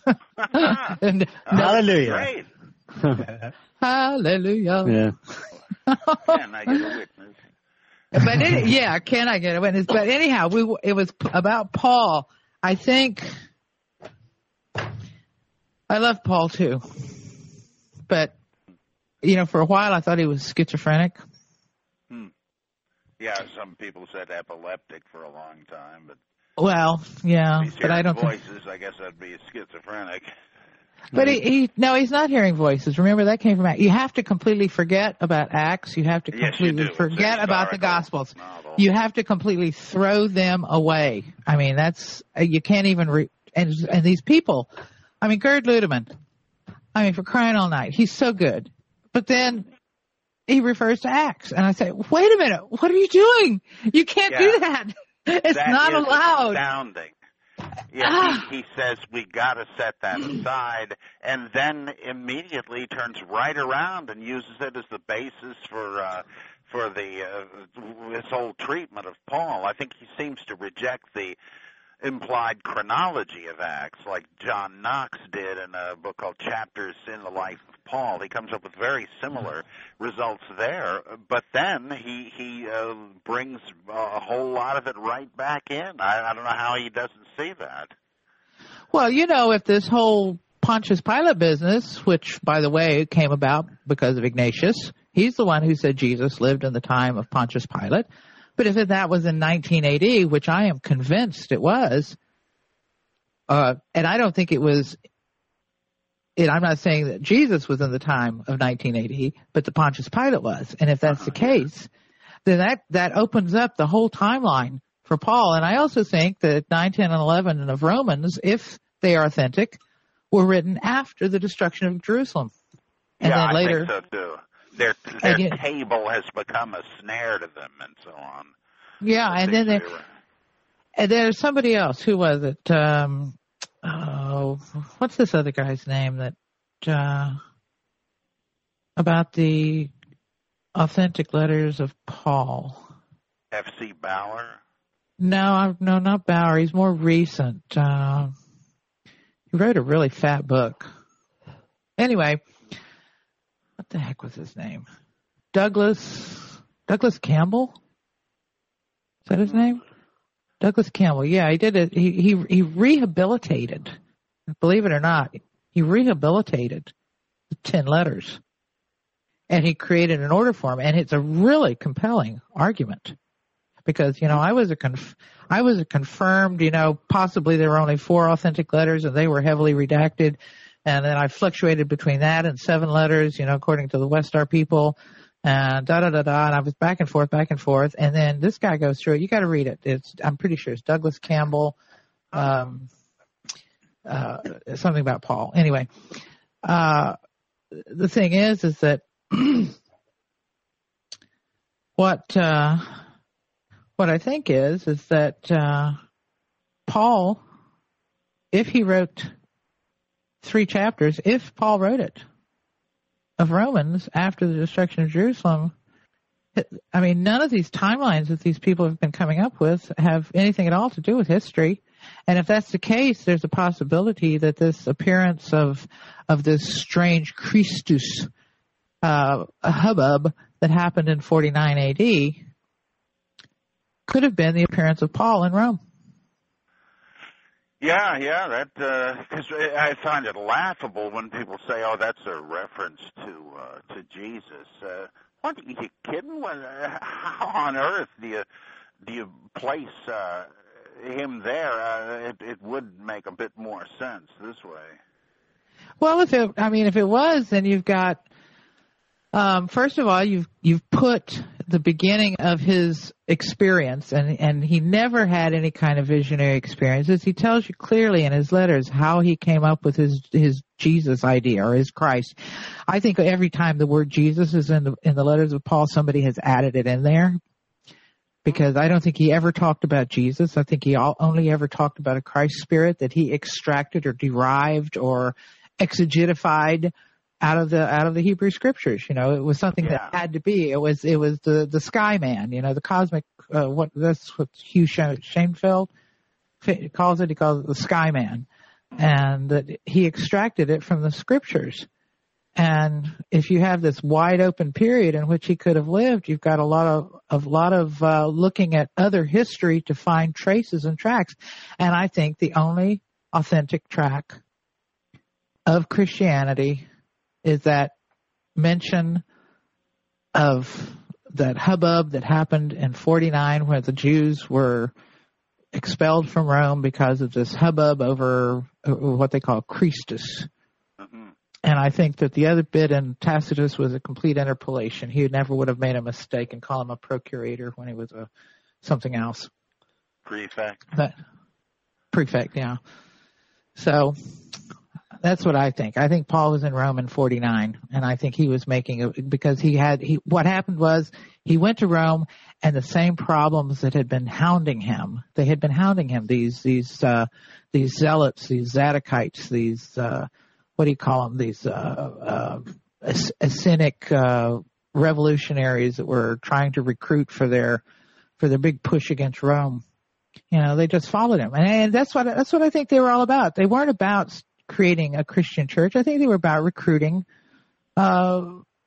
and, oh, Hallelujah. Great. Hallelujah. Yeah. Can I get a witness? but it, yeah, can I get a witness? But anyhow, we it was about Paul. I think I love Paul too, but you know, for a while I thought he was schizophrenic. Hmm. Yeah, some people said epileptic for a long time, but Well, yeah, but I don't. Think, voices. I guess that'd be schizophrenic. but he, he no, he's not hearing voices. Remember that came from Acts. You have to completely forget about Acts. You have to completely. It's forget about the Gospels. novel. You have to completely throw them away. I mean, that's uh, you can't even re- and and these people. I mean, Gerd Ludemann. I mean, for crying all night, he's so good. But then he refers to Acts, and I say, wait a minute, what are you doing? You can't Yeah. do that. It's That not allowed. Astounding. Yeah, Ah. he, he says we got to set that aside, and then immediately turns right around and uses it as the basis for uh, for the uh, this whole treatment of Paul. I think he seems to reject the implied chronology of Acts, like John Knox did in a book called Chapters in the Life of Paul. He comes up with very similar results there, but then he he uh, brings a whole lot of it right back in. I, I don't know how he doesn't see that. Well, you know, if this whole Pontius Pilate business, which, by the way, came about because of Ignatius, he's the one who said Jesus lived in the time of Pontius Pilate. But if that was in 1980, which I am convinced it was, uh, and I don't think it was, and I'm not saying that Jesus was in the time of 1980, but the Pontius Pilate was. And if that's the case, then that, that opens up the whole timeline for Paul. And I also think that 9, 10, and 11 of Romans, if they are authentic, were written after the destruction of Jerusalem. And yeah, then later, I think so too. Their their And you- table has become a snare to them, and so on. yeah, and then They were- and there's somebody else. Who was it? Um, oh, what's this other guy's name that, uh, about the authentic letters of Paul? F.C. Baur. No, I- no, not Baur. He's more recent. Uh, he wrote a really fat book. Anyway, what the heck was his name? Douglas Douglas Campbell. Is that his name? Douglas Campbell. Yeah, he did it. He he he rehabilitated. Believe it or not, he rehabilitated the ten letters, and he created an order form. And it's a really compelling argument because you know I was a conf- I was a confirmed you know possibly there were only four authentic letters and they were heavily redacted, and then I fluctuated between that and seven letters you know according to the Westar people, and da da da da, and I was back and forth, back and forth, and then this guy goes through it. You got to read it. It's I'm pretty sure it's Douglas Campbell. um, uh, something about Paul. Anyway, uh, the thing is, is that what uh, what I think is is that uh, Paul, if he wrote three chapters, if Paul wrote it of Romans after the destruction of Jerusalem, I mean, none of these timelines that these people have been coming up with have anything at all to do with history. And if that's the case, there's a possibility that this appearance of of this strange Christus uh, hubbub that happened in 49 AD could have been the appearance of Paul in Rome. Yeah, yeah, that because uh, I find it laughable when people say, "Oh, that's a reference to uh, to Jesus." Uh, what are you kidding? What, uh, how on earth do you do you place uh, him there? Uh, it, it would make a bit more sense this way. Well, if it, I mean, if it was, then you've got um, first of all, you've you've put the beginning of his experience, and and he never had any kind of visionary experiences. He tells you clearly in his letters how he came up with his his Jesus idea or his Christ. I think every time the word Jesus is in the in the letters of Paul, somebody has added it in there. Because I don't think he ever talked about Jesus. I think he all, only ever talked about a Christ spirit that he extracted or derived or exegetified out of the out of the Hebrew scriptures. You know, it was something yeah. that had to be. It was it was the the sky man. You know, the cosmic. Uh, what that's what Hugh Schonfield calls it. He calls it the sky man, and that he extracted it from the scriptures. And if you have this wide open period in which he could have lived, you've got a lot of a lot of uh, looking at other history to find traces and tracks. And I think the only authentic track of Christianity is that mention of that hubbub that happened in 49 where the Jews were expelled from Rome because of this hubbub over what they call Christus. Mm-hmm. And I think that the other bit in Tacitus was a complete interpolation. He never would have made a mistake and call him a procurator when he was a something else. Prefect. But prefect, yeah. So that's what I think. I think Paul was in Rome in 49 and I think he was making it because he had he what happened was he went to Rome and the same problems that had been hounding him, they had been hounding him these these uh these zealots, these Zadokites, these uh what do you call them? These uh uh uh revolutionaries that were trying to recruit for their for their big push against Rome. You know, they just followed him, and, and that's what that's what I think they were all about. They weren't about creating a Christian church. I think they were about recruiting uh,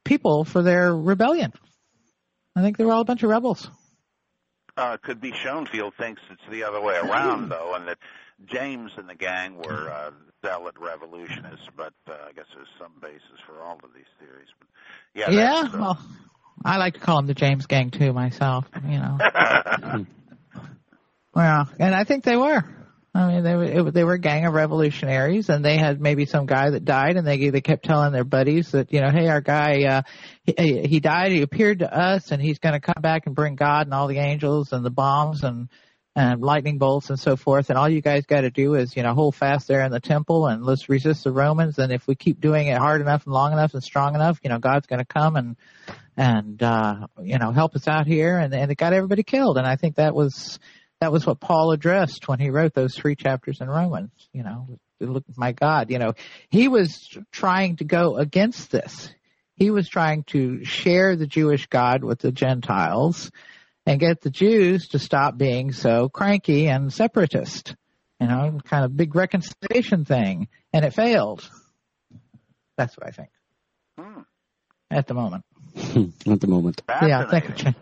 people for their rebellion. I think they were all a bunch of rebels. Uh, could be Schonfield thinks it's the other way around, though, and that James and the gang were uh, zealot revolutionists. But uh, I guess there's some basis for all of these theories. But yeah, yeah. uh, Well, I like to call them the James gang too myself. You know. well, and I think they were. I mean, they were it, they were a gang of revolutionaries, and they had maybe some guy that died, and they they kept telling their buddies that you know, hey, our guy, uh, he, he died, he appeared to us, and he's going to come back and bring God and all the angels and the bombs and and lightning bolts and so forth, and all you guys got to do is you know hold fast there in the temple and let's resist the Romans, and if we keep doing it hard enough and long enough and strong enough, you know, God's going to come and and uh, you know help us out here, and and it got everybody killed, and I think that was that was what Paul addressed when he wrote those three chapters in Romans. You know, look, my God, you know, he was trying to go against this. He was trying to share the Jewish God with the Gentiles and get the Jews to stop being so cranky and separatist. You know, kind of big reconciliation thing, and it failed. That's what I think. Hmm. At the moment. At the moment. Yeah, that could change.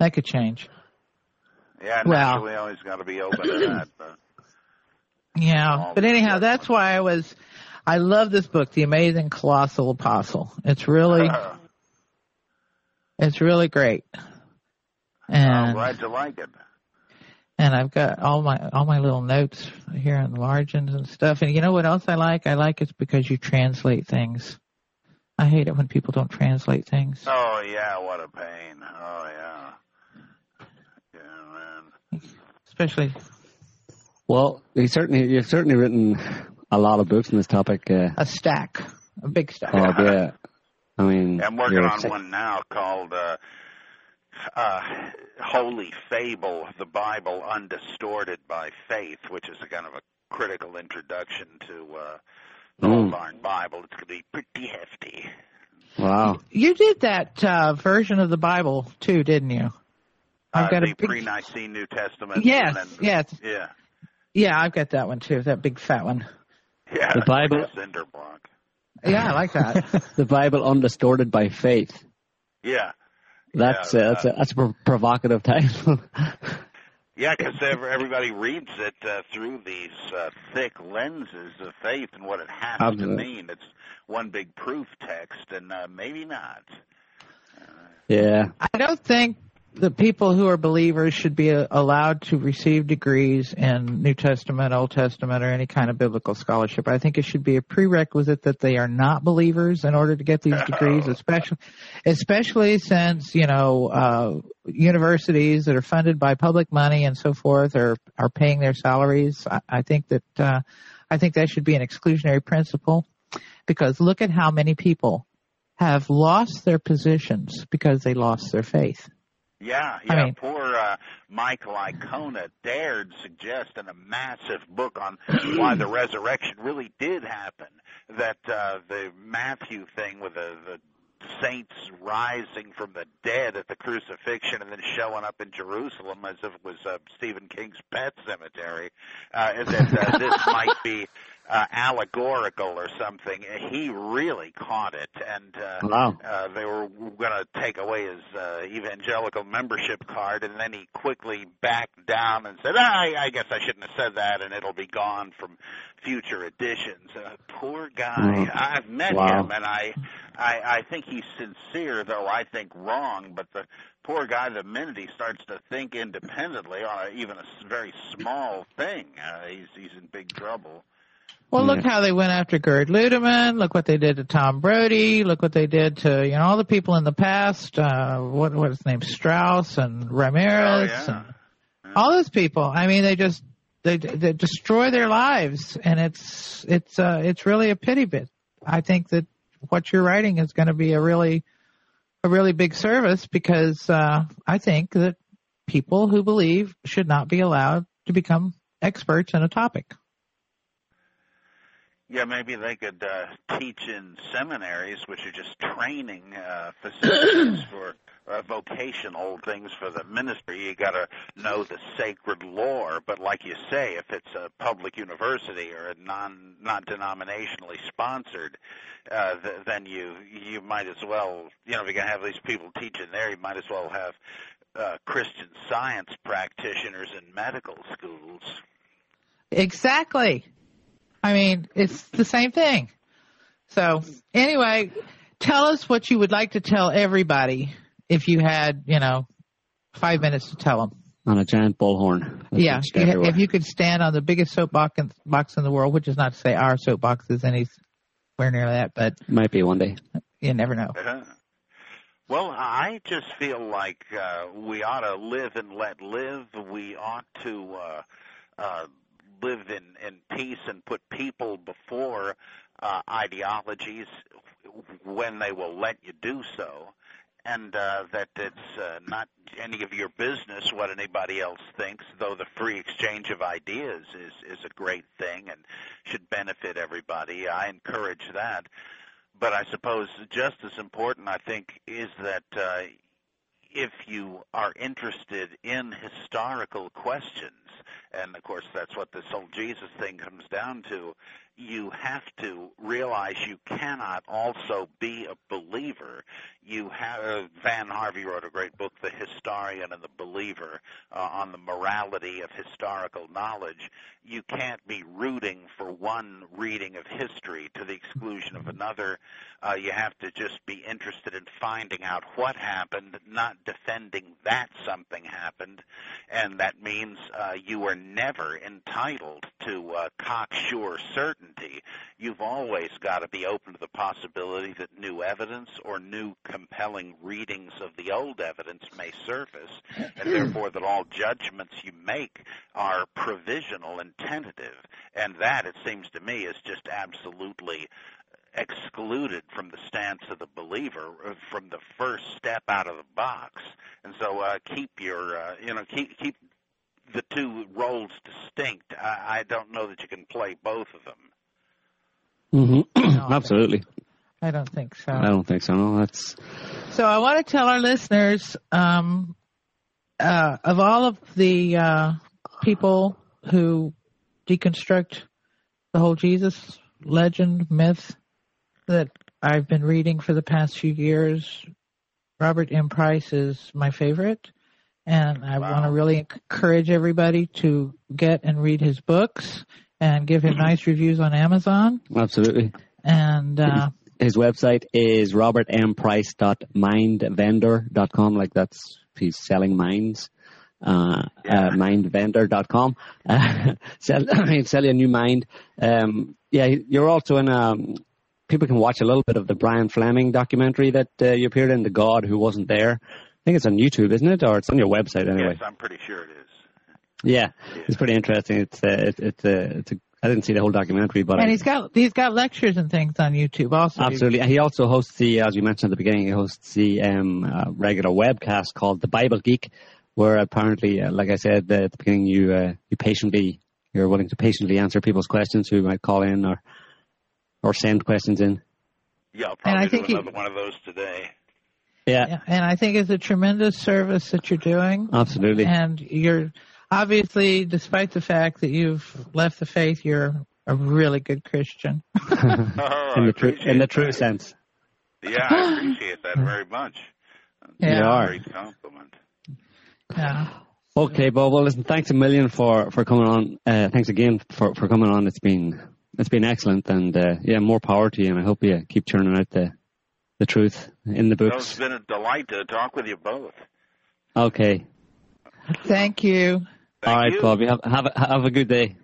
That could change. Yeah, Well- naturally, always got to be open to that. But Yeah, but anyhow, that's why I was. I love this book, The Amazing Colossal Apostle. It's really, it's really great. And I'm glad you like it. and I've got all my all my little notes here in the margins and stuff. And you know what else I like? I like it's because you translate things. I hate it when people don't translate things. Oh yeah, what a pain. Oh yeah. Yeah, man. Especially Well, you certainly you've certainly written a lot of books on this topic. Uh, a stack, a big stack. Oh yeah, I mean, I'm working on sick- one now called uh, uh, Holy Fable: The Bible Undistorted by Faith, which is a kind of a critical introduction to uh, the whole Mm. darn Bible. It's going to be pretty hefty. Wow. You did that uh, version of the Bible too, didn't you? I've uh, got the a big. pre-Nicene New Testament. Yes, and then, yes, Yeah. yeah. I've got that one too. That big fat one. Yeah. The Bible- it's Cinder block. Yeah, I like that. The Bible undistorted by faith. Yeah. That's Yeah, uh, that's a that's a provocative title. Yeah, because everybody reads it uh, through these uh, thick lenses of faith and what it has Absolutely. to mean. It's one big proof text, and uh, maybe not. yeah. I don't think the people who are believers should be uh, allowed to receive degrees in New Testament, Old Testament, or any kind of biblical scholarship. I think it should be a prerequisite that they are not believers in order to get these degrees, especially, especially since you know uh, universities that are funded by public money and so forth are are paying their salaries. I, I think that uh, I think that should be an exclusionary principle because look at how many people have lost their positions because they lost their faith. Yeah, I yeah. mean- poor uh, Michael Licona dared suggest in a massive book on why the resurrection really did happen. That uh, the Matthew thing with the, the saints rising from the dead at the crucifixion and then showing up in Jerusalem as if it was uh, Stephen King's pet cemetery, uh, and that uh, this might be uh, allegorical or something. He really caught it, and uh, Wow. uh, they were going to take away his uh, evangelical membership card, and then he quickly backed down and said, ah, I, "I guess I shouldn't have said that," and it'll be gone from future editions. Uh, poor guy. Mm. I've met Wow. him, and I, I, I think he's sincere, though I think wrong. But the poor guy, the minute he starts to think independently on a, even a very small thing, uh, he's he's in big trouble. Well, look how they went after Gerd Ludemann. Look what they did to Tom Brodie. Look what they did to you know all the people in the past. Uh, what what his name? Strauss and Reimarus. Oh, yeah. and all those people. I mean, they just they they destroy their lives, and it's it's uh it's really a pity bit. I think that what you're writing is going to be a really a really big service because uh, I think that people who believe should not be allowed to become experts in a topic. Yeah, maybe they could uh, teach in seminaries, which are just training uh, facilities for uh, vocational things for the ministry. You got to know the sacred lore, but like you say, if it's a public university or a non non denominationally sponsored, uh, th- then you you might as well, you know, if you're gonna have these people teaching there, you might as well have uh, Christian Science practitioners in medical schools. Exactly. I mean, it's the same thing. So, anyway, tell us what you would like to tell everybody if you had, you know, five minutes to tell them. On a giant bullhorn. Yeah, if you- if you could stand on the biggest soapbox in, box in the world, which is not to say our soapbox is anywhere near that, but Might be one day. you never know. Uh-huh. Well, I just feel like uh, we ought to live and let live. We ought to uh, uh, live in, in peace and put people before uh, ideologies when they will let you do so. And uh, that it's uh, not any of your business what anybody else thinks, though the free exchange of ideas is, is a great thing and should benefit everybody. I encourage that. But I suppose just as important, I think, is that uh, if you are interested in historical questions, and of course that's what this whole Jesus thing comes down to, you have to realize you cannot also be a believer. You have Van Harvey wrote a great book, The Historian and the Believer, uh, on the morality of historical knowledge. You can't be rooting for one reading of history to the exclusion of another. Uh, you have to just be interested in finding out what happened, not defending that something happened, and that means uh, you are never entitled to uh, cocksure certainty. You've always got to be open to the possibility that new evidence or new compelling readings of the old evidence may surface, and therefore that all judgments you make are provisional and tentative, and that, it seems to me, is just absolutely excluded from the stance of the believer uh, from the first step out of the box. And so, uh, keep your, uh, you know, keep keep the two roles distinct. I, I don't know that you can play both of them. Mm-hmm. Absolutely. I don't think so. I don't think so. No, that's. So I want to tell our listeners um, uh, of all of the uh, people who deconstruct the whole Jesus legend myth that I've been reading for the past few years. Robert M. Price is my favorite, and I wow. want to really encourage everybody to get and read his books and give him nice reviews on Amazon. Absolutely. And uh, his website is robertmprice.mindvendor.com. Like that's he's selling minds. Uh, yeah. uh, mindvendor.com. Uh, sell, sell you a new mind. Um, yeah, you're also in, um, people can watch a little bit of the Brian Flemming documentary that uh, you appeared in, The God Who Wasn't There. I think it's on YouTube, isn't it? Or it's on your website anyway. Yes, I'm pretty sure it is. Yeah, yeah. it's pretty interesting. It's uh, it, it's uh, it's a I didn't see the whole documentary, but and I, he's got he's got lectures and things on YouTube also. Absolutely, he also hosts the as you mentioned at the beginning, he hosts the um, uh, regular webcast called the Bible Geek, where apparently, uh, like I said at the beginning, you uh, you patiently you're willing to patiently answer people's questions who might call in or or send questions in. Yeah, I'll probably and I think another he, one of those today. Yeah. yeah, and I think it's a tremendous service that you're doing. Absolutely, and you're obviously, despite the fact that you've left the faith, you're a really good Christian. oh, in the true in the true sense. Yeah, I appreciate that very much. Yeah. You are. Great compliment. Yeah. Okay, Bob. Well, listen. Thanks a million for for coming on. Uh, thanks again for for coming on. It's been it's been excellent, and uh, yeah, more power to you. And I hope you keep churning out the the truth in the books. Well, it's been a delight to talk with you both. Okay. Thank you. Thank All right, you. Bobby. Have, have, a, have a good day.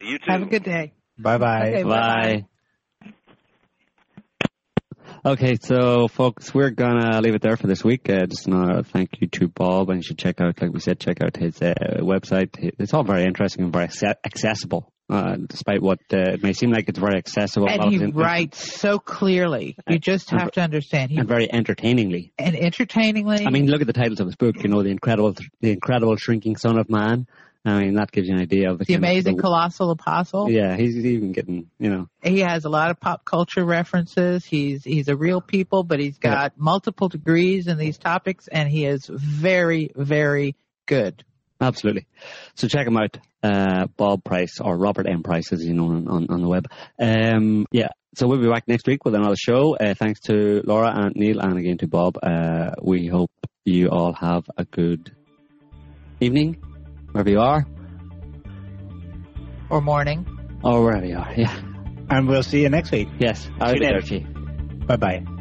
You too. Have a good day. Bye-bye. Okay, bye. Okay, so folks, we're gonna leave it there for this week. Uh, just another thank you to Bob, and you should check out, like we said, check out his uh, website. It's all very interesting and very accessible, uh, despite what uh, it may seem like it's very accessible. And he writes so clearly. You just have to understand. He, and very entertainingly. And entertainingly. I mean, look at the titles of his book. You know, the incredible, the incredible shrinking son of man. I mean, that gives you an idea of the, the amazing the, colossal apostle. Yeah, he's even getting, you know. He has a lot of pop culture references. He's he's a real people, but he's got yeah. multiple degrees in these topics, and he is very, very good. Absolutely. So check him out, uh, Bob Price or Robert M. Price, as you know on, on, on the web. Um, yeah. So we'll be back next week with another show. Uh, thanks to Laura and Neil, and again to Bob. Uh, we hope you all have a good evening, wherever you are, or morning, or wherever you are. Yeah. And we'll see you next week. Yes. I'll see you later. Bye bye.